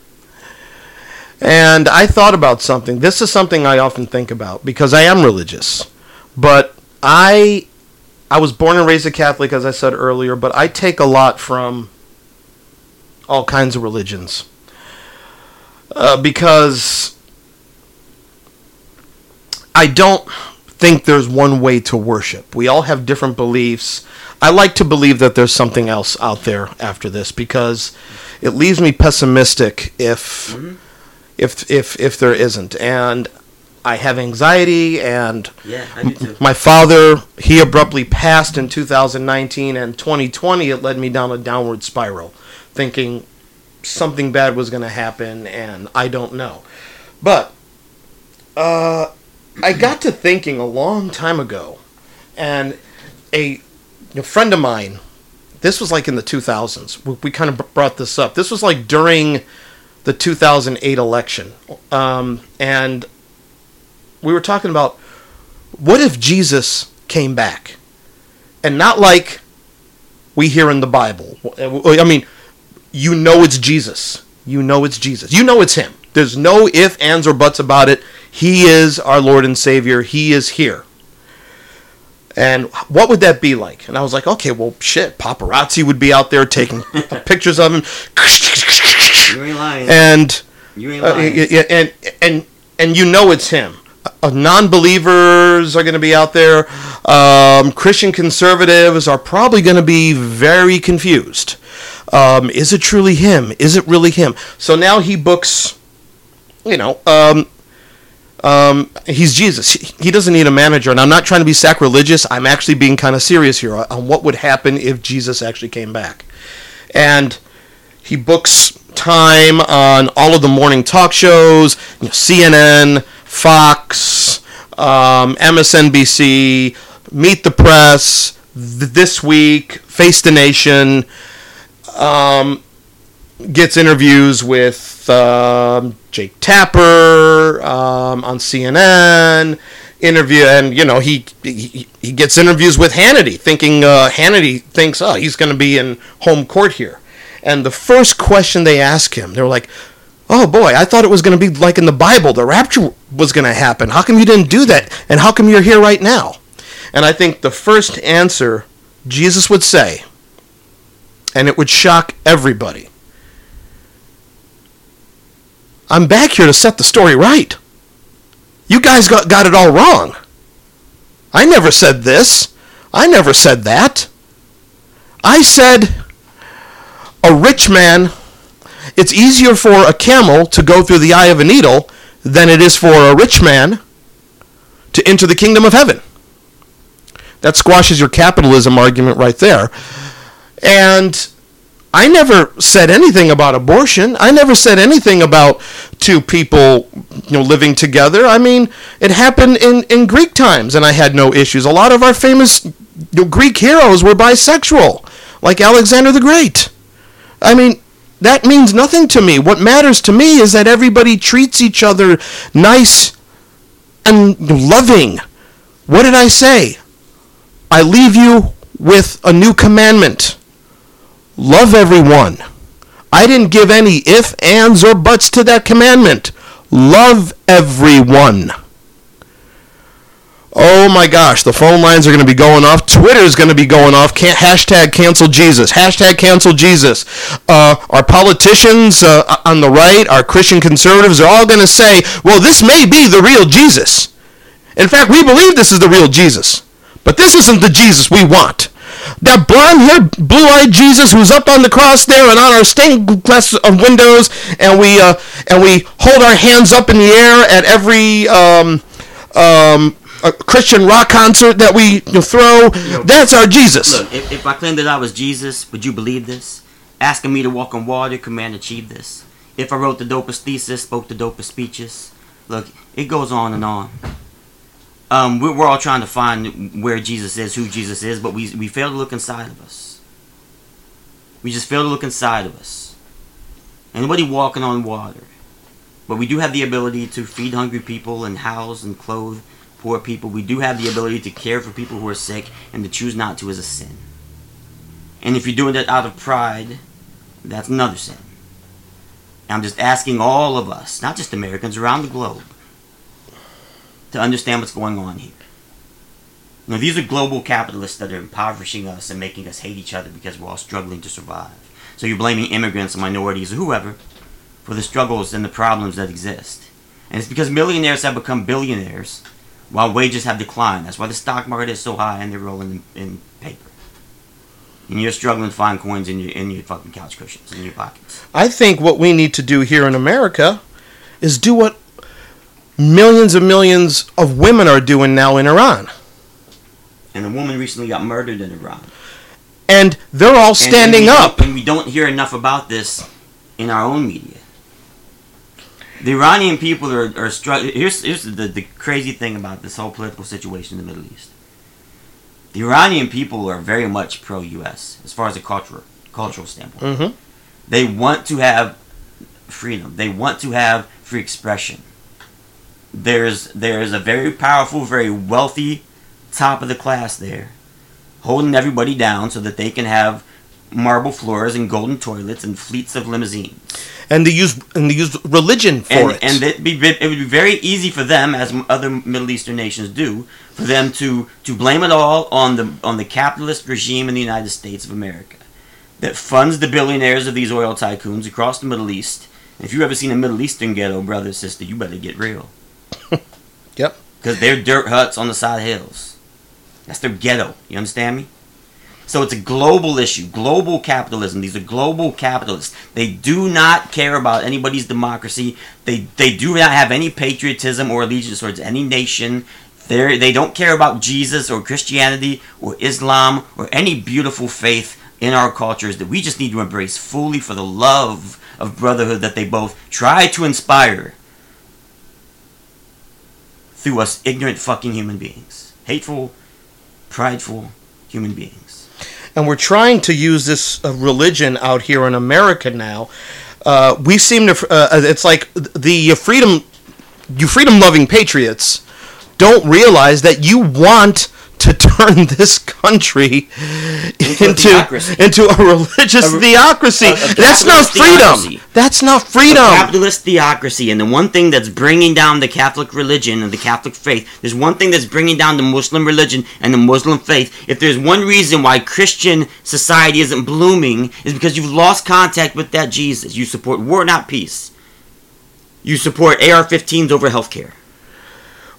B: And I thought about something. This is something I often think about because I am religious. But I I was born and raised a Catholic as I said earlier, but I take a lot from all kinds of religions. Uh, because I don't think there's one way to worship. We all have different beliefs. I like to believe that there's something else out there after this because it leaves me pessimistic if if if if there isn't. And I have anxiety and
D: Yeah, too.
B: my father he abruptly passed in 2019 and 2020 it led me down a downward spiral thinking something bad was going to happen and I don't know. But uh I got to thinking a long time ago, and a, a friend of mine. This was like in the 2000s. We, we kind of brought this up. This was like during the 2008 election, um, and we were talking about what if Jesus came back, and not like we hear in the Bible. I mean, you know it's Jesus. You know it's Jesus. You know it's him. There's no if, ands, or buts about it. He is our Lord and Savior. He is here. And what would that be like? And I was like, okay, well, shit, paparazzi would be out there taking pictures of him,
A: You ain't lying.
B: and
A: you ain't
B: uh,
A: lying.
B: y- and and and you know it's him. Uh, non-believers are going to be out there. Um, Christian conservatives are probably going to be very confused. Um, is it truly him? Is it really him? So now he books. You know, um, um, he's Jesus. He, doesn't need a manager, and I'm not trying to be sacrilegious. I'm actually being kind of serious here on- on what would happen if Jesus actually came back. And he books time on all of the morning talk shows, you know, CNN, Fox, um, MSNBC, Meet the Press, Th- This Week, Face the Nation. Um, gets interviews with um, Jake Tapper um, on CNN. Interview and you know he, he he gets interviews with Hannity, thinking uh, Hannity thinks oh he's going to be in home court here, and the first question they ask him, they're like, "Oh boy, I thought it was going to be like in the Bible, the rapture was going to happen. How come you didn't do that? And how come you're here right now?" And I think the first answer Jesus would say, and it would shock everybody. I'm back here to set the story right. You guys got, got it all wrong. I never said this. I never said that. I said a rich man, it's easier for a camel to go through the eye of a needle than it is for a rich man to enter the kingdom of heaven. That squashes your capitalism argument right there. And I never said anything about abortion. I never said anything about two people, you know, living together. I mean, it happened in, in Greek times, and I had no issues. A lot of our famous you know, Greek heroes were bisexual, like Alexander the Great. I mean, that means nothing to me. What matters to me is that everybody treats each other nice and loving. What did I say? I leave you with a new commandment love everyone. I didn't give any if, ands, or buts to that commandment. Love everyone. Oh my gosh, the phone lines are going to be going off. Twitter's going to be going off. Can- hashtag cancel Jesus. Hashtag cancel Jesus. Uh, our politicians uh, on the right, our Christian conservatives are all going to say, well, this may be the real Jesus. In fact, we believe this is the real Jesus. But this isn't the Jesus we want. That blonde-haired, blue-eyed Jesus who's up on the cross there and on our stained glass of windows, and we uh, and we hold our hands up in the air at every um, um, a Christian rock concert that we you know, throw. That's our Jesus.
A: Look, if, if I claimed that I was Jesus, would you believe this? Asking me to walk on water, command achieve this? If I wrote the dopest thesis, spoke the dopest speeches, look, it goes on and on. Um, we're, all trying to find where Jesus is, who Jesus is, but we we fail to look inside of us. We just fail to look inside of us. Anybody walking on water, but we do have the ability to feed hungry people and house and clothe poor people. We do have the ability to care for people who are sick, and to choose not to is a sin. And if you're doing that out of pride, that's another sin. I'm just asking all of us, not just Americans around the globe, to understand what's going on here. You know, these are global capitalists that are impoverishing us and making us hate each other because we're all struggling to survive. So you're blaming immigrants and minorities or whoever for the struggles and the problems that exist. And it's because millionaires have become billionaires while wages have declined. That's why the stock market is so high and they're rolling in, in paper. And you're struggling to find coins in your in your fucking couch cushions in your pockets.
B: I think what we need to do here in America is do what millions and millions of women are doing now in Iran.
A: And a woman recently got murdered in Iran.
B: And they're all standing
A: and
B: up.
A: And we don't hear enough about this in our own media. The Iranian people are, are struggling. Here's, here's the, the crazy thing about this whole political situation in the Middle East. The Iranian people are very much pro-U.S. as far as a cultural cultural standpoint.
B: Mhm.
A: They want to have freedom. They want to have free expression. There's there's a very powerful, very wealthy top of the class there, holding everybody down so that they can have marble floors and golden toilets and fleets of limousines.
B: And they use and they use religion for
A: and,
B: it.
A: and it'd be, it would be very easy for them, as other Middle Eastern nations do, for them to, to blame it all on the on the capitalist regime in the United States of America that funds the billionaires of these oil tycoons across the Middle East. If you've ever seen a Middle Eastern ghetto, brother sister, you better get real.
B: Yep.
A: Because they're dirt huts on the side of hills. That's their ghetto. You understand me? So it's a global issue, global capitalism. These are global capitalists. They do not care about anybody's democracy. They they do not have any patriotism or allegiance towards any nation. They they don't care about Jesus or Christianity or Islam or any beautiful faith in our cultures that we just need to embrace fully for the love of brotherhood that they both try to inspire through us ignorant fucking human beings. Hateful, prideful human beings.
B: and we're trying to use this uh, religion out here in America now. Uh, we seem to. Uh, it's like the freedom, you freedom-loving patriots don't realize that you want to turn this country
A: Into a
B: into a religious
A: A-
B: theocracy.
A: a-
B: that's not freedom.
A: theocracy.
B: That's not
A: A
B: freedom.
A: capitalist theocracy, and the one thing that's bringing down the Catholic religion and the Catholic faith, there's one thing that's bringing down the Muslim religion and the Muslim faith. If there's one reason why Christian society isn't blooming, is because you've lost contact with that Jesus. You support war, not peace. You support AR-15s over healthcare.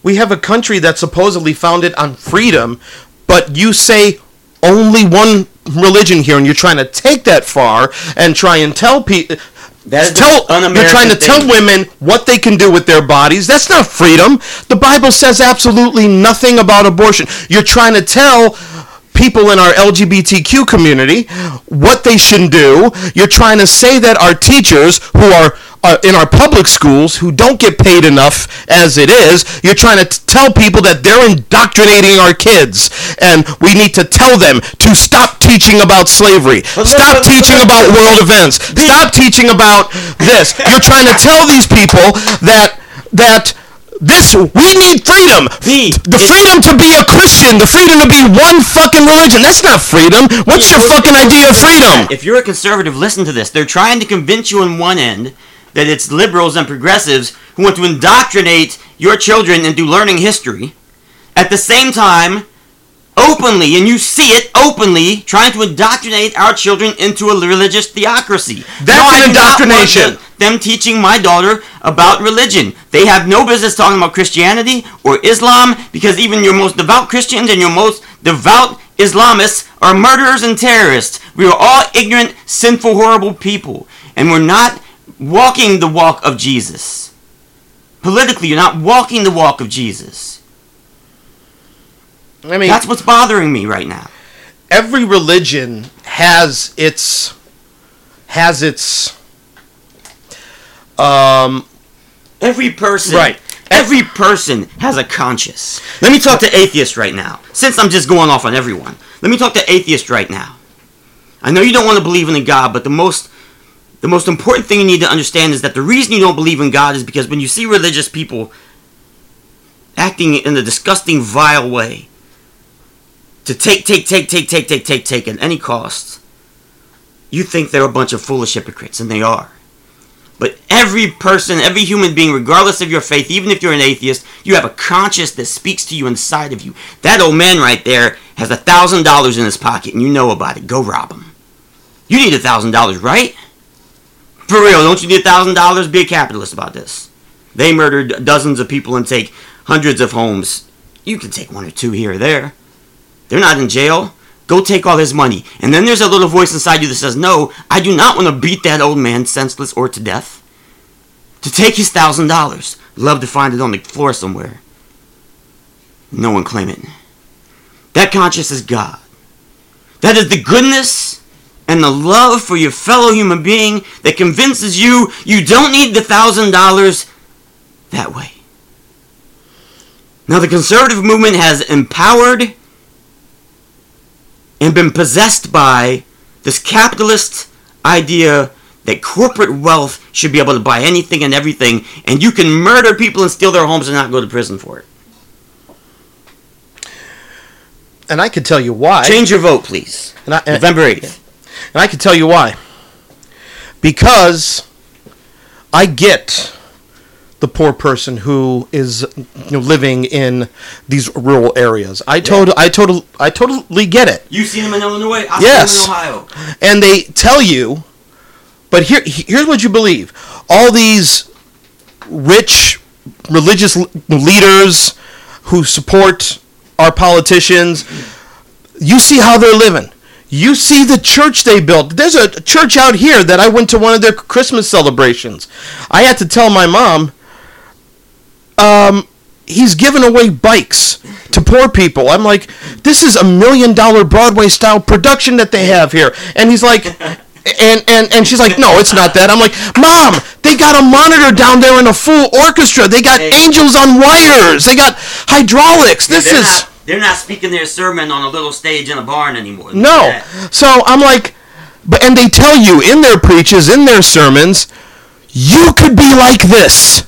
B: We have a country that's supposedly founded on freedom, but you say only one religion here, and you're trying to take that far and try and tell people.
A: That is
B: Tell, you're trying to tell women what they can do with their bodies. That's not freedom. The Bible says absolutely nothing about abortion. You're trying to tell people in our LGBTQ community what they should do. You're trying to say that our teachers who are uh, in our public schools who don't get paid enough as it is, you're trying to t- tell people that they're indoctrinating our kids and we need to tell them to stop teaching about slavery. Stop teaching about world events. Stop teaching about this. You're trying to tell these people that that this we need freedom.
A: B,
B: the freedom to be a Christian, the freedom to be one fucking religion. That's not freedom. What's your fucking idea of freedom?
A: If you're a conservative, listen to this. They're trying to convince you on one end that it's liberals and progressives who want to indoctrinate your children into learning history. At the same time, openly, and you see it openly, trying to indoctrinate our children into a religious theocracy.
B: That's
A: I
B: an
A: do not want
B: indoctrination.
A: Them- teaching my daughter about religion. They have no business talking about Christianity or Islam because even your most devout Christians and your most devout Islamists are murderers and terrorists. We are all ignorant, sinful, horrible people. And we're not walking the walk of Jesus. Politically, you're not walking the walk of Jesus.
B: I mean,
A: That's what's bothering me right now.
B: every religion has its has its um
A: Every person,
B: Right.
A: Every person has a conscience. Let me talk to atheists right now. Since I'm just going off on everyone, let me talk to atheists right now. I know you don't want to believe in a God, but the most the most important thing you need to understand is that the reason you don't believe in God is because when you see religious people acting in a disgusting, vile way to take, take, take, take, take, take, take, take at any cost, you think they're a bunch of foolish hypocrites, and they are. But every person, every human being, regardless of your faith, even if you're an atheist, you have a conscience that speaks to you inside of you. That old man right there has a thousand dollars in his pocket, and you know about it. Go rob him. You need a thousand dollars, right? For real, don't you need a thousand dollars? Be a capitalist about this. They murdered dozens of people and take hundreds of homes. You can take one or two here or there. They're not in jail. Go take all his money. And then there's a little voice inside you that says, No, I do not want to beat that old man senseless or to death. To take his thousand dollars. Love to find it on the floor somewhere. No one claim it. That conscience is God. That is the goodness and the love for your fellow human being that convinces you you don't need the thousand dollars that way. Now, the conservative movement has empowered and been possessed by this capitalist idea that corporate wealth should be able to buy anything and everything, and you can murder people and steal their homes and not go to prison for it.
B: And I could tell you why.
A: Change your vote, please.
B: And I, and,
A: November 8th.
B: and I could tell you why. Because I get the poor person who is you know, living in these rural areas. I told I total I totally get it.
A: You've seen them in Illinois. I've
B: Yes.
A: seen them in Ohio.
B: and they tell you but here here's what you believe all these rich religious leaders who support our politicians you see how they're living you see the church they built there's a church out here that i went to one of their christmas celebrations i had to tell my mom um he's giving away bikes to poor people. I'm like, this is a million dollar Broadway style production that they have here. And he's like, and, and, and she's like, no, it's not that. I'm like, mom, they got a monitor down there and a full orchestra. They got
A: Hey.
B: angels on wires. They got hydraulics. This
A: they're
B: is.
A: not, they're not speaking their sermon on a little stage in a barn anymore.
B: No.
A: Yeah.
B: So I'm like, but and they tell you in their preaches, in their sermons, you could be like this.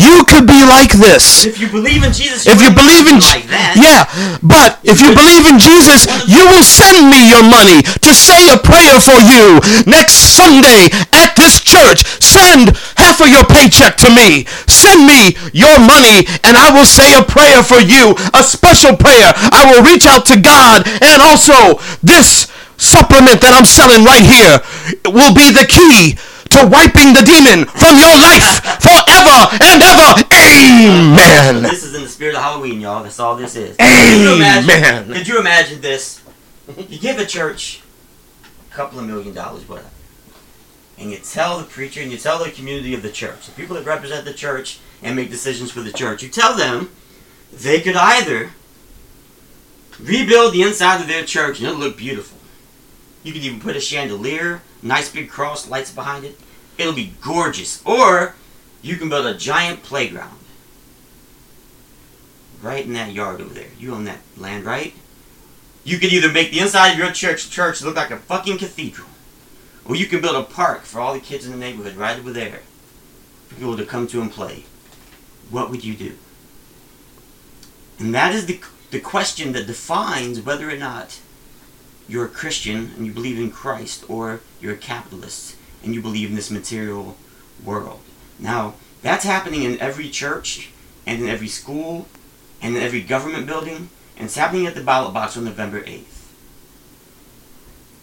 B: You could be like this.
A: If you believe in Jesus,
B: If you believe in
A: be
B: Je-
A: like that.
B: yeah, but if you believe in Jesus, you will send me your money to say a prayer for you next Sunday at this church. Send half of your paycheck to me. Send me your money and I will say a prayer for you, a special prayer. I will reach out to God and also this supplement that I'm selling right here will be the key to wiping the demon from your life forever and ever. Amen.
A: This is in the spirit of Halloween, y'all. That's all this is. Could you imagine,
B: Amen.
A: could you imagine this? You give a church a couple of million dollars, whatever, and you tell the preacher and you tell the community of the church, the people that represent the church and make decisions for the church, you tell them they could either rebuild the inside of their church and it'll look beautiful. You could even put a chandelier, nice big cross lights behind it. It'll be gorgeous. Or you can build a giant playground right in that yard over there. You own that land, right? You could either make the inside of your church church look like a fucking cathedral, or you can build a park for all the kids in the neighborhood right over there for people to come to and play. What would you do? And that is the the question that defines whether or not you're a Christian and you believe in Christ, or you're a capitalist and you believe in this material world. Now, that's happening in every church and in every school and in every government building, and it's happening at the ballot box on November 8th.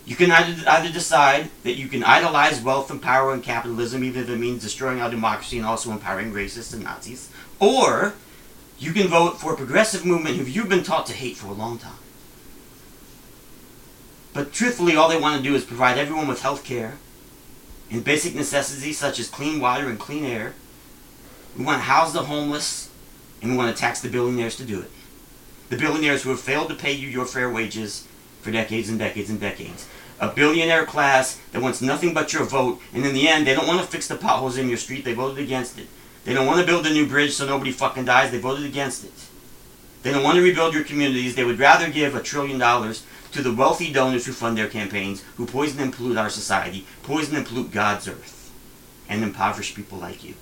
A: You can either, either decide that you can idolize wealth and power and capitalism, even if it means destroying our democracy and also empowering racists and Nazis, or you can vote for a progressive movement who you've been taught to hate for a long time. But truthfully, all they want to do is provide everyone with health care and basic necessities such as clean water and clean air. We want to house the homeless, and we want to tax the billionaires to do it. The billionaires who have failed to pay you your fair wages for decades and decades and decades. A billionaire class that wants nothing but your vote, and in the end, they don't want to fix the potholes in your street, they voted against it. They don't want to build a new bridge so nobody fucking dies, they voted against it. They don't want to rebuild your communities, they would rather give a trillion dollars to the wealthy donors who fund their campaigns, who poison and pollute our society, poison and pollute God's earth, and impoverish people like you.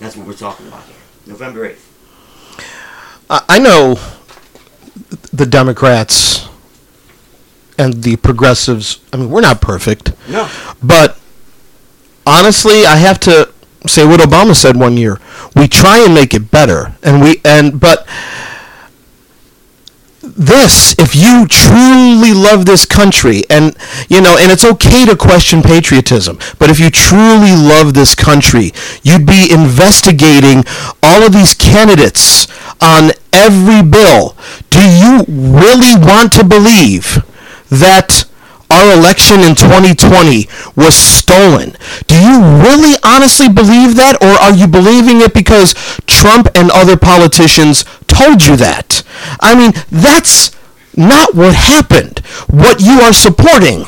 A: That's what we're talking about here. November 8th.
B: I I know the Democrats and the progressives. I mean, we're not perfect,
A: No.
B: but honestly, I have to say what Obama said one year. We try and make it better, and we and but this if you truly love this country and you know and it's okay to question patriotism but if you truly love this country you'd be investigating all of these candidates on every bill do you really want to believe that our election in 2020 was stolen. Do you really honestly believe that, or are you believing it because Trump and other politicians told you that? I mean, that's not what happened. What you are supporting,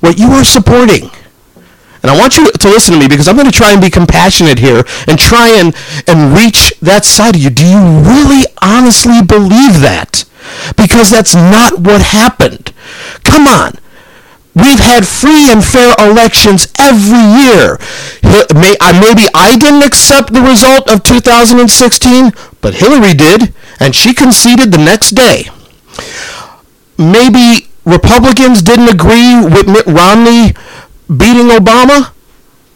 B: what you are supporting. And I want you to listen to me because I'm going to try and be compassionate here and try and, and reach that side of you. Do you really honestly believe that? because that's not what happened. Come on. We've had free and fair elections every year. Maybe I didn't accept the result of 2016, but Hillary did, and she conceded the next day. Maybe Republicans didn't agree with Mitt Romney beating Obama,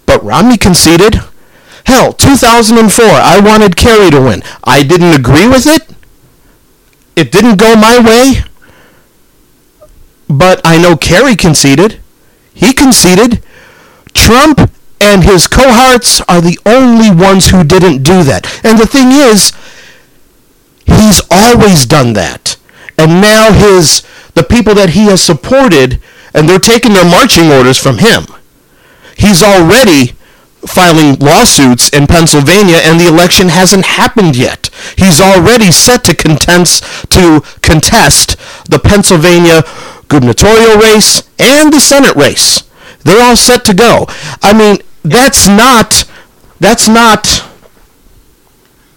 B: but Romney conceded. Hell, 2004, I wanted Kerry to win. I didn't agree with it. It didn't go my way. But I know Kerry conceded. He conceded. Trump and his cohorts are the only ones who didn't do that. And the thing is, he's always done that. And now his the people that he has supported and they're taking their marching orders from him. He's already filing lawsuits in Pennsylvania and the election hasn't happened yet. He's already set to contest to contest the Pennsylvania gubernatorial race and the Senate race. They're all set to go. I mean, that's not that's not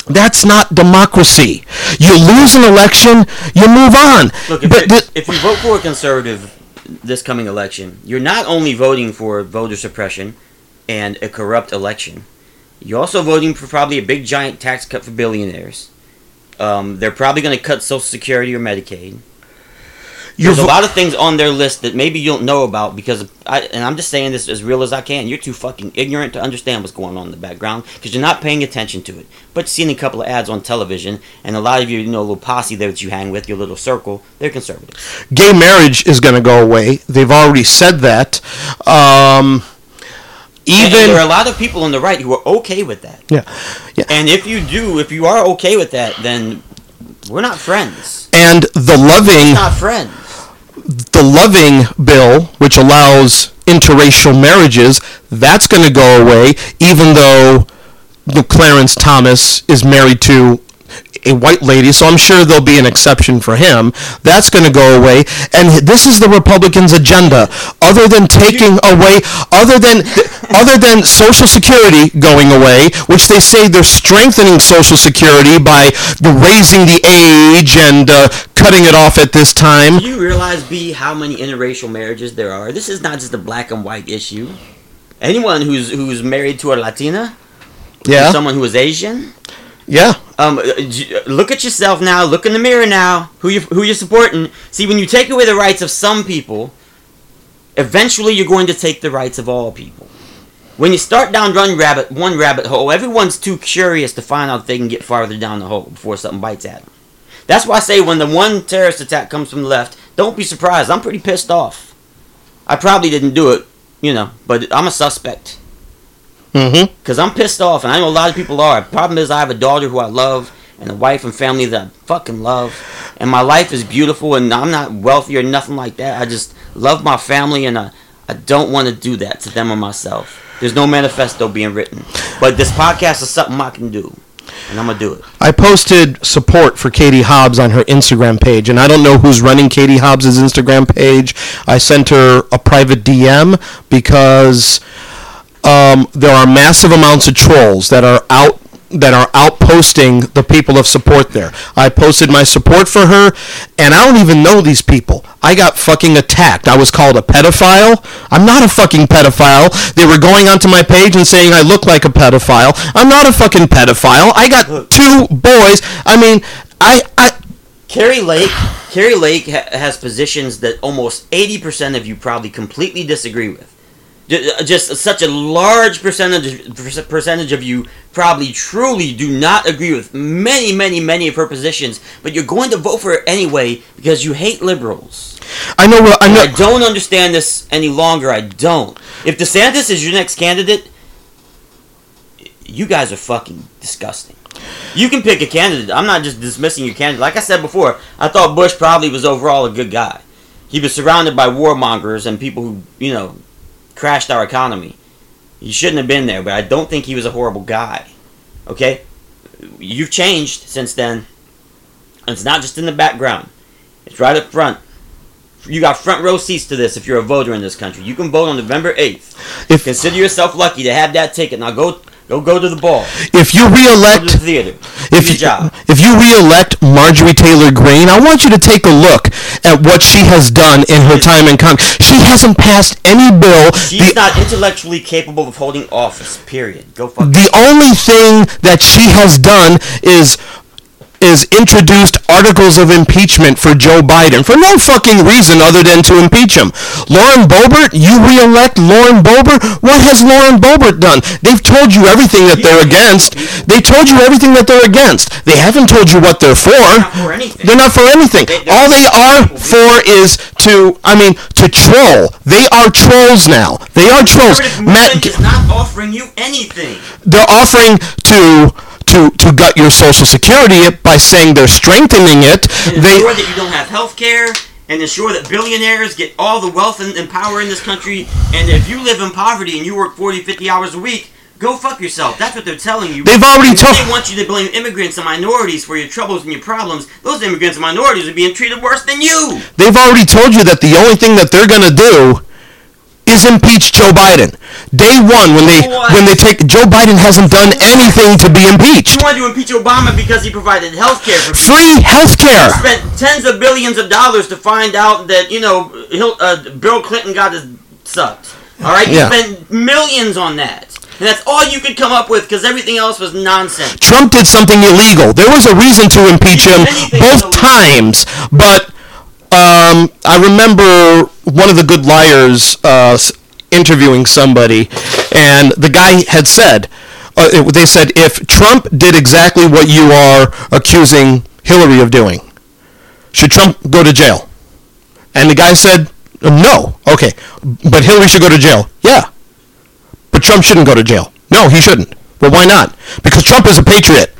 B: that's not democracy. You lose an election, you move on.
A: Look, if,
B: but
A: you,
B: the-
A: if you vote for a conservative this coming election, you're not only voting for voter suppression and a corrupt election, you're also voting for probably a big giant tax cut for billionaires. Um, they're probably going to cut Social Security or Medicaid. There's a lot of things on their list that maybe you don't know about because I and I'm just saying this as real as I can. You're too fucking ignorant to understand what's going on in the background because you're not paying attention to it. But seeing a couple of ads on television and a lot of you, you know, little posse that you hang with, your little circle, they're conservative.
B: gay marriage is going to go away. They've already said that. Um,
A: And, and there are a lot of people on the right who are okay with that.
B: yeah, yeah.
A: And if you do, if you are okay with that, then we're not friends.
B: And the loving
A: Not friends.
B: The loving bill, which allows interracial marriages, that's going to go away. Even though Clarence Thomas is married to a white lady, so I'm sure there'll be an exception for him. That's going to go away, and this is the Republicans' agenda. Other than taking away, other than other than Social Security going away, which they say they're strengthening Social Security by raising the age and uh, cutting it off at this time.
A: Do you realize, B, how many interracial marriages there are? This is not just a black and white issue. Anyone who's who's married to a Latina,
B: Yeah,
A: someone who is Asian,
B: yeah.
A: um, uh, look at yourself now. Look in the mirror now. Who you who you're supporting? See, when you take away the rights of some people, eventually you're going to take the rights of all people. When you start down run rabbit one rabbit hole, everyone's too curious to find out if they can get farther down the hole before something bites at them. That's why I say when the one terrorist attack comes from the left, don't be surprised. I'm pretty pissed off. I probably didn't do it, you know, but I'm a suspect.
B: Mm-hmm.
A: Because I'm pissed off, and I know a lot of people are. Problem is, I have a daughter who I love, and a wife and family that I fucking love. And my life is beautiful, and I'm not wealthy or nothing like that. I just love my family, and I, I don't want to do that to them or myself. There's no manifesto being written. But this podcast is something I can do, and I'm going to do it.
B: I posted support for Katie Hobbs on her Instagram page, and I don't know who's running Katie Hobbs' Instagram page. I sent her a private DM because um, there are massive amounts of trolls that are out that are outposting the people of support there. I posted my support for her, and I don't even know these people. I got fucking attacked. I was called a pedophile. I'm not a fucking pedophile. They were going onto my page and saying I look like a pedophile. I'm not a fucking pedophile. I got two boys. I mean, I, I
A: Kari Lake, Kari Lake ha- has positions that almost 80% of you probably completely disagree with. Uh, Just such a large percentage percentage of you probably truly do not agree with many, many, many of her positions, but you're going to vote for her anyway because you hate liberals.
B: I know. I
A: And
B: know.
A: I don't understand this any longer. I don't. If DeSantis is your next candidate, you guys are fucking disgusting. You can pick a candidate. I'm not just dismissing your candidate. Like I said before, I thought Bush probably was overall a good guy. He was surrounded by warmongers and people who, you know, crashed our economy. He shouldn't have been there, but I don't think he was a horrible guy. Okay? You've changed since then. And it's not just in the background. It's right up front. You got front row seats to this if you're a voter in this country. You can vote on November 8th.
B: If
A: Consider yourself lucky to have that ticket. Now go Go go to the ball.
B: If you
A: Go to
B: reelect
A: the theater.
B: If you,
A: job.
B: if you re-elect Marjorie Taylor Greene, I want you to take a look at what she has done in her time in Congress. She hasn't passed any bill.
A: She's
B: The,
A: not intellectually capable of holding office. Period. Go fuck.
B: the only thing that she has done is is introduced articles of impeachment for Joe Biden for no fucking reason other than to impeach him. Lauren Boebert, you re-elect Lauren Boebert? What has Lauren Boebert done? They've told you everything that they're against. They told you everything that they're against. They haven't told you what they're for.
A: not for anything.
B: They're not for anything. All they are for is to, I mean, to troll. They are trolls now. They are trolls. Matt,
A: is not offering you anything.
B: they're offering to to to gut your social security by saying they're strengthening it.
A: And
B: They
A: ensure that you don't have health care and ensure that billionaires get all the wealth and, and power in this country. And if you live in poverty and you work 40, 50 hours a week, go fuck yourself. That's what they're telling you.
B: They've already told-
A: They want you to blame immigrants and minorities for your troubles and your problems. Those immigrants and minorities are being treated worse than you.
B: they've already told you that the only thing that they're gonna do is impeach Joe Biden. Day one when they
A: What?
B: when they take Joe Biden hasn't done anything to be impeached.
A: You wanted to impeach Obama because he provided health care for.
B: Free health care.
A: spent tens of billions of dollars to find out that you know uh, Bill Clinton got his sucked. All right, you
B: Yeah.
A: spent millions on that, and that's all you could come up with because everything else was nonsense.
B: Trump did something illegal. There was a reason to impeach him both times, but um, I remember one of the good liars uh, interviewing somebody, and the guy had said, uh, it- they said, if Trump did exactly what you are accusing Hillary of doing, should Trump go to jail? And the guy said, no. Okay, but Hillary should go to jail. Yeah. But Trump shouldn't go to jail. No, he shouldn't. Well, why not? Because Trump is a patriot.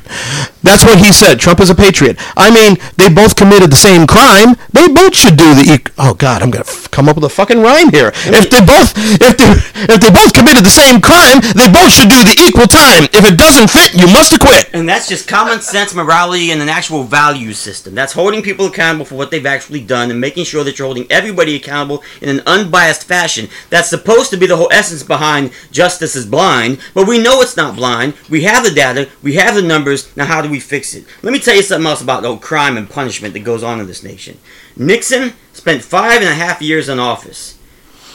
B: That's what he said. Trump is a patriot. I mean, they both committed the same crime. They both should do the. E- oh God, I'm gonna come up with a fucking rhyme here. If they both, if they, if they both committed the same crime, they both should do the equal time. If it doesn't fit, you must acquit.
A: And that's just common sense, morality, and an actual value system. That's holding people accountable for what they've actually done and making sure that you're holding everybody accountable in an unbiased fashion. That's supposed to be the whole essence behind justice is blind, but we know it's not blind. We have the data, we have the numbers. Now, how do we fix it? Let me tell you something else about the crime and punishment that goes on in this nation. Nixon spent five and a half years in office.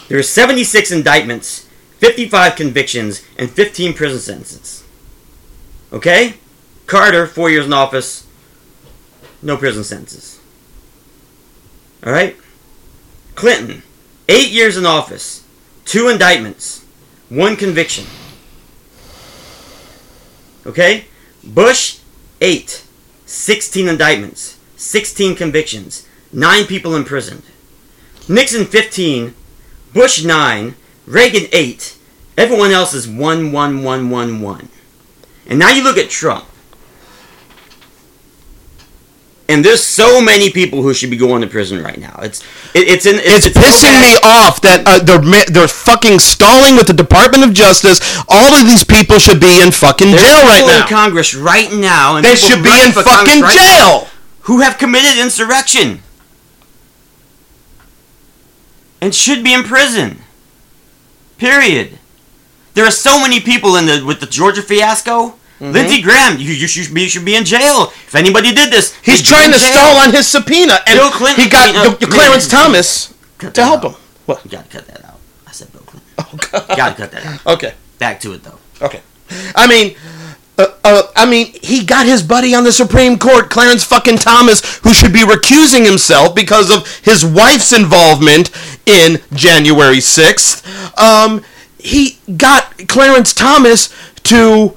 A: There are 76 indictments, 55 convictions, and 15 prison sentences. Okay? Carter, four years in office, no prison sentences. All right? Clinton, eight years in office, two indictments, one conviction. Okay? Bush, eight, 16 indictments, 16 convictions, nine people imprisoned. Nixon, 15, Bush, nine, Reagan, eight. Everyone else is one, one, one, one, one. And now you look at Trump. And there's so many people who should be going to prison right now. It's it, it's in
B: It's,
A: so
B: pissing me off that uh, they're they're fucking stalling with the Department of Justice. All of these people should be in fucking
A: There's
B: jail right
A: people in. Congress right now, and
B: They should be in
A: for Congress
B: fucking
A: right now
B: jail.
A: who have committed insurrection and should be in prison. Period. There are so many people in the with the Georgia fiasco.
B: Mm-hmm.
A: Lindsey Graham, you, you should be you should be in jail. If anybody did this,
B: He's trying to stall on his subpoena, and
A: Bill Clinton-
B: he got
A: uh,
B: the- Clarence Thomas to help
A: out.
B: him. What?
A: You gotta cut that out. I said Bill Clinton.
B: Oh, God.
A: Gotta cut that out.
B: Okay.
A: Back to it though.
B: Okay. I mean, uh, uh, I mean, he got his buddy on the Supreme Court, Clarence fucking Thomas, who should be recusing himself because of his wife's involvement in January 6th. Um, he got Clarence Thomas to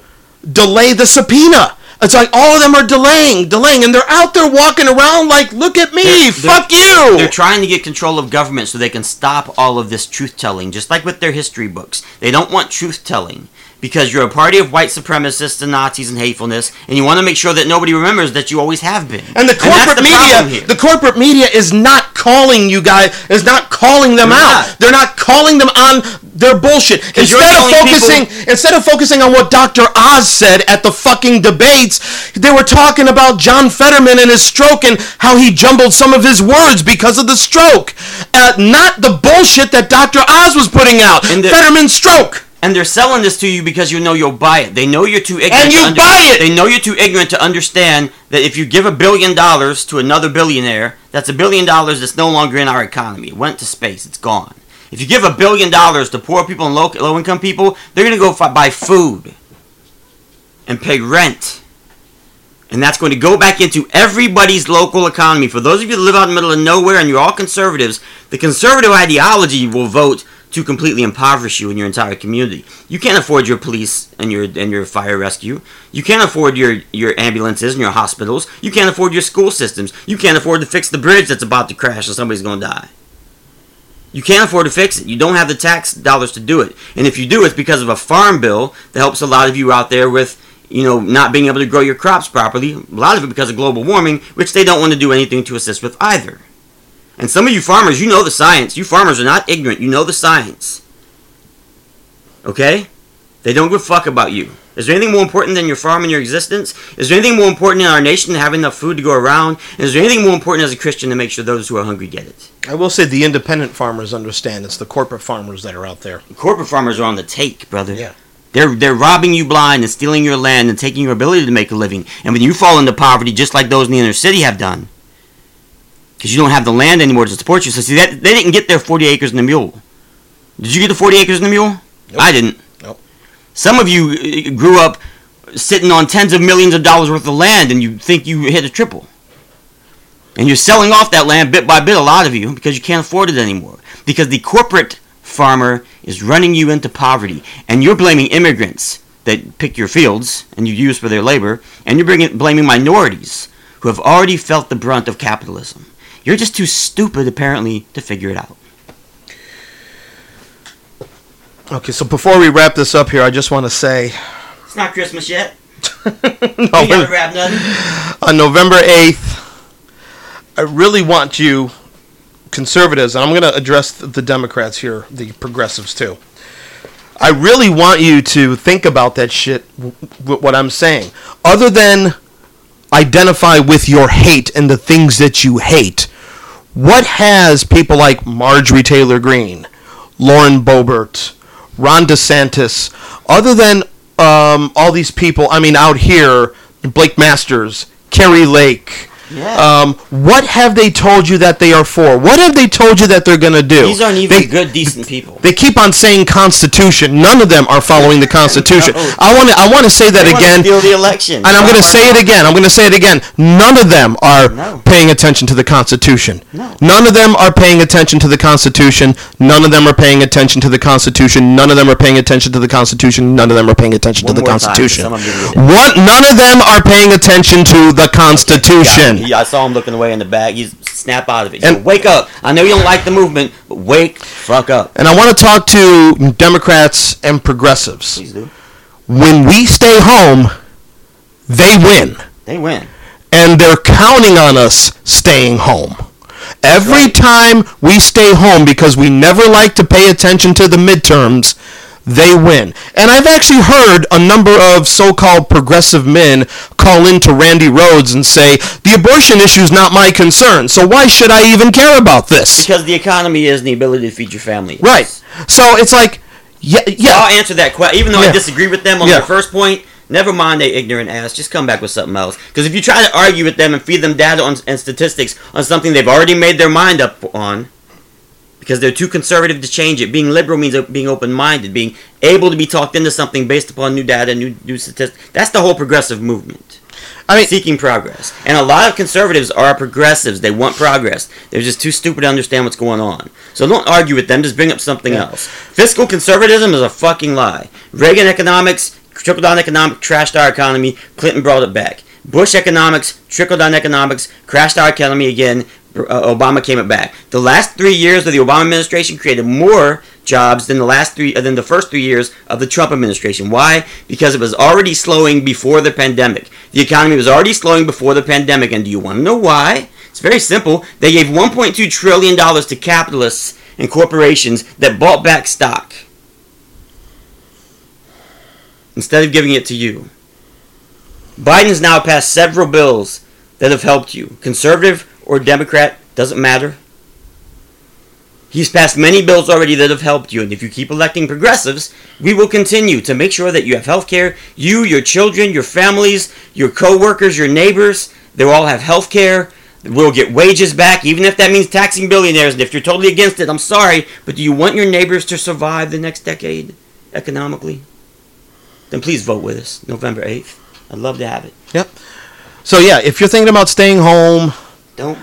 B: delay the subpoena. It's like all of them are delaying, delaying, and they're out there walking around like, look at me,
A: They're-
B: fuck you.
A: They're trying to get control of government so they can stop all of this truth telling, just like with their history books. They don't want truth telling because you're a party of white supremacists and Nazis and hatefulness, and you want to make sure that nobody remembers that you always have been.
B: And the corporate
A: the
B: media, the corporate media is not calling you guys, is not calling them
A: They're
B: out.
A: not.
B: They're not calling them on their bullshit. Instead of focusing, instead of focusing on what Dr. Oz said at the fucking debates, they were talking about John Fetterman and his stroke and how he jumbled some of his words because of the stroke. Uh, not the bullshit that Dr. Oz was putting out.
A: And the-
B: Fetterman's stroke.
A: And they're selling this to you because you know you'll buy it. They know you're too ignorant.
B: And
A: to
B: you buy it!
A: They know you're too ignorant to understand that if you give a billion dollars to another billionaire, that's a billion dollars that's no longer in our economy. It went to space. It's gone. If you give a billion dollars to poor people and low, low income people, they're going to go fi- buy food and pay rent. And that's going to go back into everybody's local economy. For those of you that live out in the middle of nowhere and you're all conservatives, the conservative ideology will vote to completely impoverish you and your entire community. You can't afford your police and your and your fire rescue. You can't afford your your ambulances and your hospitals. You can't afford your school systems. You can't afford to fix the bridge that's about to crash and somebody's going to die. You can't afford to fix it. You don't have the tax dollars to do it. And if you do, it's because of a farm bill that helps a lot of you out there with, you know, not being able to grow your crops properly. A lot of it because of global warming, which they don't want to do anything to assist with either. And some of you farmers, you know the science. You farmers are not ignorant. You know the science. Okay? They don't give a fuck about you. Is there anything more important than your farm and your existence? Is there anything more important in our nation than having enough food to go around? And is there anything more important as a Christian to make sure those who are hungry get it?
B: I will say the independent farmers understand. It's the corporate farmers that are out there.
A: Corporate farmers are on the take, brother.
B: Yeah.
A: They're they're robbing you blind and stealing your land and taking your ability to make a living. And when you fall into poverty, just like those in the inner city have done, because you don't have the land anymore to support you. So see that they didn't get their 40 acres and a mule. Did you get the 40 acres and a mule?
B: Nope.
A: I didn't.
B: Nope.
A: Some of you uh, grew up sitting on tens of millions of dollars worth of land, and you think you hit a triple. And you're selling off that land bit by bit, a lot of you, because you can't afford it anymore. Because the corporate farmer is running you into poverty, and you're blaming immigrants that pick your fields and you use for their labor, and you're bringing, blaming minorities who have already felt the brunt of capitalism. You're just too stupid, apparently, to figure it out.
B: Okay, so before we wrap this up here, I just want to say
A: It's not Christmas yet.
B: no,
A: You gotta grab nothing.
B: on November 8th, I really want you, conservatives, and I'm going to address the Democrats here, the progressives too. I really want you to think about that shit, w- w- what I'm saying. Other than identify with your hate and the things that you hate, what has people like Marjorie Taylor Greene, Lauren Boebert, Ron DeSantis, other than um, all these people, I mean, out here, Blake Masters, Kari Lake,
A: Yeah.
B: um, what have they told you that they are for? What have they told you that they're going to do?
A: These aren't even
B: They-
A: good, decent people.
B: They keep on saying Constitution. None of them are following the Constitution.
A: No.
B: I want to. I want to say that
A: They
B: again.
A: steal the election.
B: And I'm going to say it again. I'm going to say it again. None of them are
A: No.
B: paying attention to the Constitution.
A: No.
B: None of them are paying attention to the Constitution. None of them are paying attention to the Constitution. None of them are paying attention to the Constitution. None of them are paying attention
A: One
B: to the
A: time,
B: Constitution.
A: some of them didn't get it.
B: What? None of them are paying attention to the Constitution.
A: Yeah, I saw him looking away in the back. He's snap out of it.
B: And-
A: wake up. I know you don't like the movement, but wake fuck up.
B: And I want to talk to Democrats and progressives.
A: Please do.
B: When we stay home, they win.
A: They win.
B: and they're counting on us staying home. Every time we stay home because we never like to pay attention to the midterms, they win. And I've actually heard a number of so-called progressive men call into Randi Rhodes and say, "The abortion issue is not my concern, so why should I even care about this?"
A: Because the economy is and the ability to feed your family. is.
B: Right. So it's like yeah, yeah.
A: I'll answer that question. Even though
B: Yeah.
A: I disagree with them on
B: Yeah.
A: their first point, never mind they ignorant ass. Just come back with something else. Because if you try to argue with them and feed them data on, and statistics on something they've already made their mind up on, because they're too conservative to change it. Being liberal means being open-minded, being able to be talked into something based upon new data, new new statistics. That's the whole progressive movement.
B: I mean,
A: seeking progress. And a lot of conservatives are progressives. They want progress. They're just too stupid to understand what's going on. So don't argue with them. Just bring up something
B: Yeah.
A: else. Fiscal conservatism is a fucking lie. Reagan economics, trickle down economics, trashed our economy. Clinton brought it back. Bush economics, trickle down economics, crashed our economy again. Uh, Obama came it back. The last three years of the Obama administration created more jobs than the last three, uh, than the first three years of the Trump administration. Why? Because it was already slowing before the pandemic. The economy was already slowing before the pandemic, and do you want to know why? It's very simple. They gave 1.2 trillion dollars to capitalists and corporations that bought back stock instead of giving it to you. Biden's now passed several bills that have helped you. Conservative or Democrat, doesn't matter. He's passed many bills already that have helped you, and if you keep electing progressives, we will continue to make sure that you have health care. You, your children, your families, your co-workers, your neighbors, they all have health care. We'll get wages back, even if that means taxing billionaires. And if you're totally against it, I'm sorry, but do you want your neighbors to survive the next decade economically? Then please vote with us, November 8th. I'd love to have it.
B: Yep. So yeah, if you're thinking about staying home,
A: Don't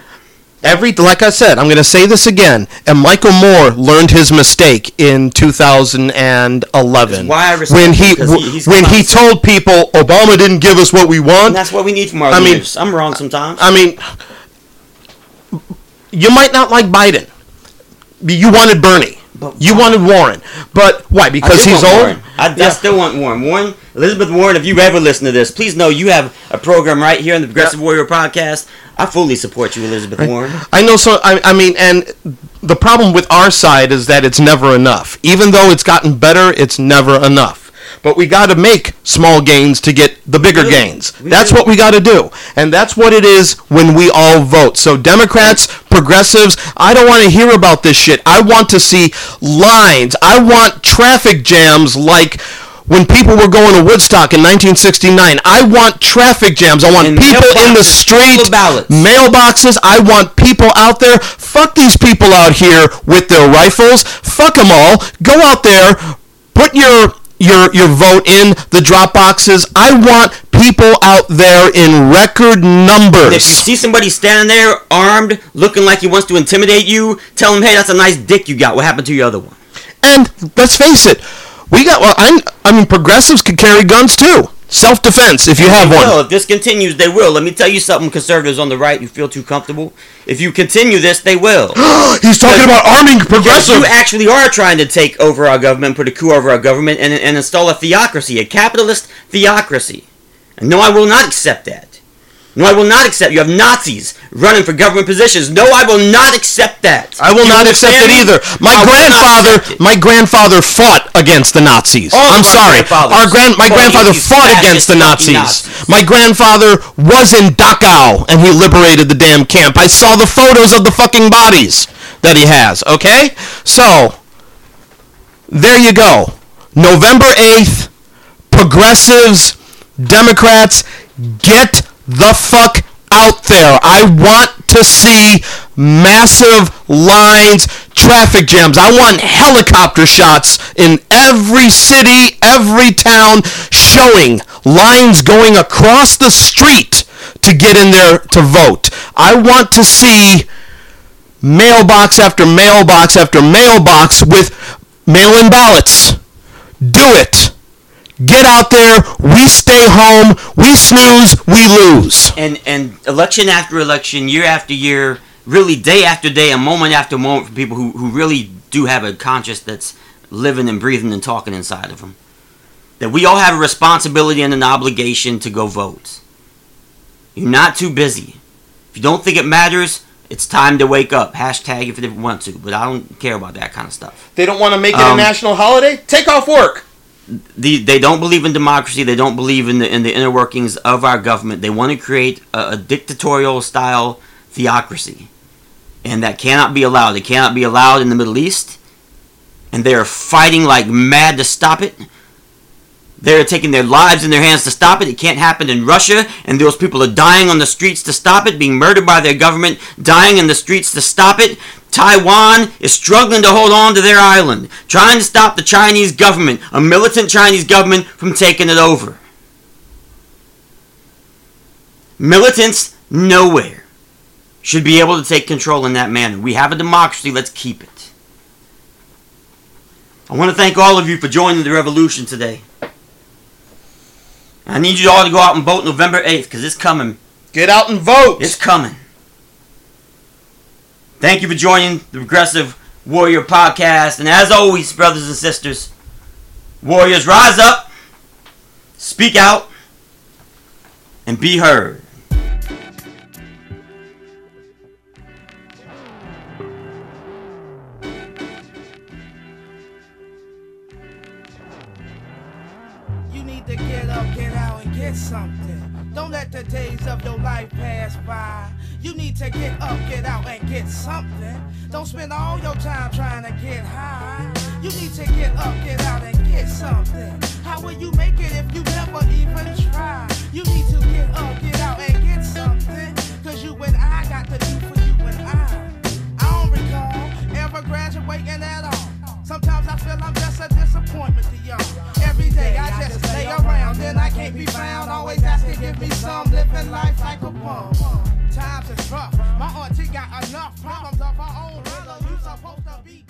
B: every like I said, I'm going to say this again. And Michael Moore learned his mistake in 2011
A: why I respect
B: when he,
A: he-
B: when he told people Obama didn't give us what we want.
A: And that's what we need from our
B: I mean-
A: I'm wrong sometimes.
B: I mean, you might not like Biden. You wanted Bernie.
A: But
B: you wanted Warren. But why? Because he's old.
A: Warren. I, I
B: Yeah.
A: still want Warren. Warren, Elizabeth Warren. If you ever listen to this, please know you have a program right here on the Progressive Warrior podcast. I fully support you, Elizabeth Warren.
B: I know. So I, I mean, and the problem with our side is that it's never enough. Even though it's gotten better, it's never enough. But we got to make small gains to get the bigger gains.
A: We
B: that's
A: do.
B: what we got to do, and that's what it is when we all vote. So Democrats, progressives, I don't want to hear about this shit. I want to see lines. I want traffic jams like. When people were going to Woodstock in 1969, I want traffic jams. I want
A: And
B: people in the street, mailboxes. I want people out there. Fuck these people out here with their rifles. Fuck them all. Go out there. Put your your your vote in the drop boxes. I want people out there in record numbers.
A: And if you see somebody standing there armed, looking like he wants to intimidate you, tell him, "Hey, that's a nice dick you got. What happened to your other one?"
B: And let's face it, we got. Well, I'm, I mean, progressives could carry guns too. Self defense, if you have
A: They will. If this continues, they will. Let me tell you something, conservatives on the right you feel too comfortable. If you continue this, they will.
B: He's talking about arming progressives.
A: you actually are trying to take over our government, put a coup over our government, and, and install a theocracy, a capitalist theocracy. And no, I will not accept that. No, I will not accept. You have Nazis running for government positions. No, I will not accept that.
B: I will
A: You
B: not accept it either. My
A: I
B: grandfather, my grandfather fought against the Nazis.
A: All
B: I'm sorry. Our grand, my grandfather fought against the Nazis.
A: Nazis.
B: My grandfather was in Dachau and he liberated the damn camp. I saw the photos of the fucking bodies that he has. Okay, so there you go. November eighth, progressives, Democrats, get the fuck out there. I want to see massive lines, traffic jams. I want helicopter shots in every city, every town, showing lines going across the street to get in there to vote. I want to see mailbox after mailbox after mailbox with mail-in ballots. Do it. Get out there. We stay home. We snooze. We lose.
A: and and election after election, year after year, really day after day, and moment after moment for people who, who really do have a conscience that's living and breathing and talking inside of them. That we all have a responsibility and an obligation to go vote. You're not too busy. If you don't think it matters, it's time to wake up. Hashtag if you want to, but I don't care about that kind of stuff.
E: They don't want to make it a
A: Um,
E: national holiday? Take off work.
A: The, they don't believe in democracy. They don't believe in the in the inner workings of our government. They want to create a, a dictatorial style theocracy, and that cannot be allowed. It cannot be allowed in the Middle East, and they are fighting like mad to stop it. They're taking their lives in their hands to stop it. It can't happen in Russia, and those people are dying on the streets to stop it, being murdered by their government, dying in the streets to stop it. Taiwan is struggling to hold on to their island, trying to stop the Chinese government, a militant Chinese government, from taking it over. Militants nowhere should be able to take control in that manner. We have a democracy, let's keep it. I want to thank all of you for joining the revolution today. I need you all to go out and vote November 8th because it's coming.
E: Get out and vote.
A: It's coming. Thank you for joining the Progressive Warrior Podcast. And as always, brothers and sisters, warriors rise up, speak out, and be heard.
F: To get up, get out, and get something. Don't
G: spend all your time trying to get high. You need to get up, get out, and get something. How will you make it if you never even try? You need to get up, get out, and get something. Cause you and I got to do for you and I. I don't recall ever graduating at all. Sometimes I feel I'm just a disappointment to y'all. Every day I just stay around, then I can't be found. Always asking, give me some, living life like a bum times is rough. My auntie got enough problems of her own. Brother, you supposed to be.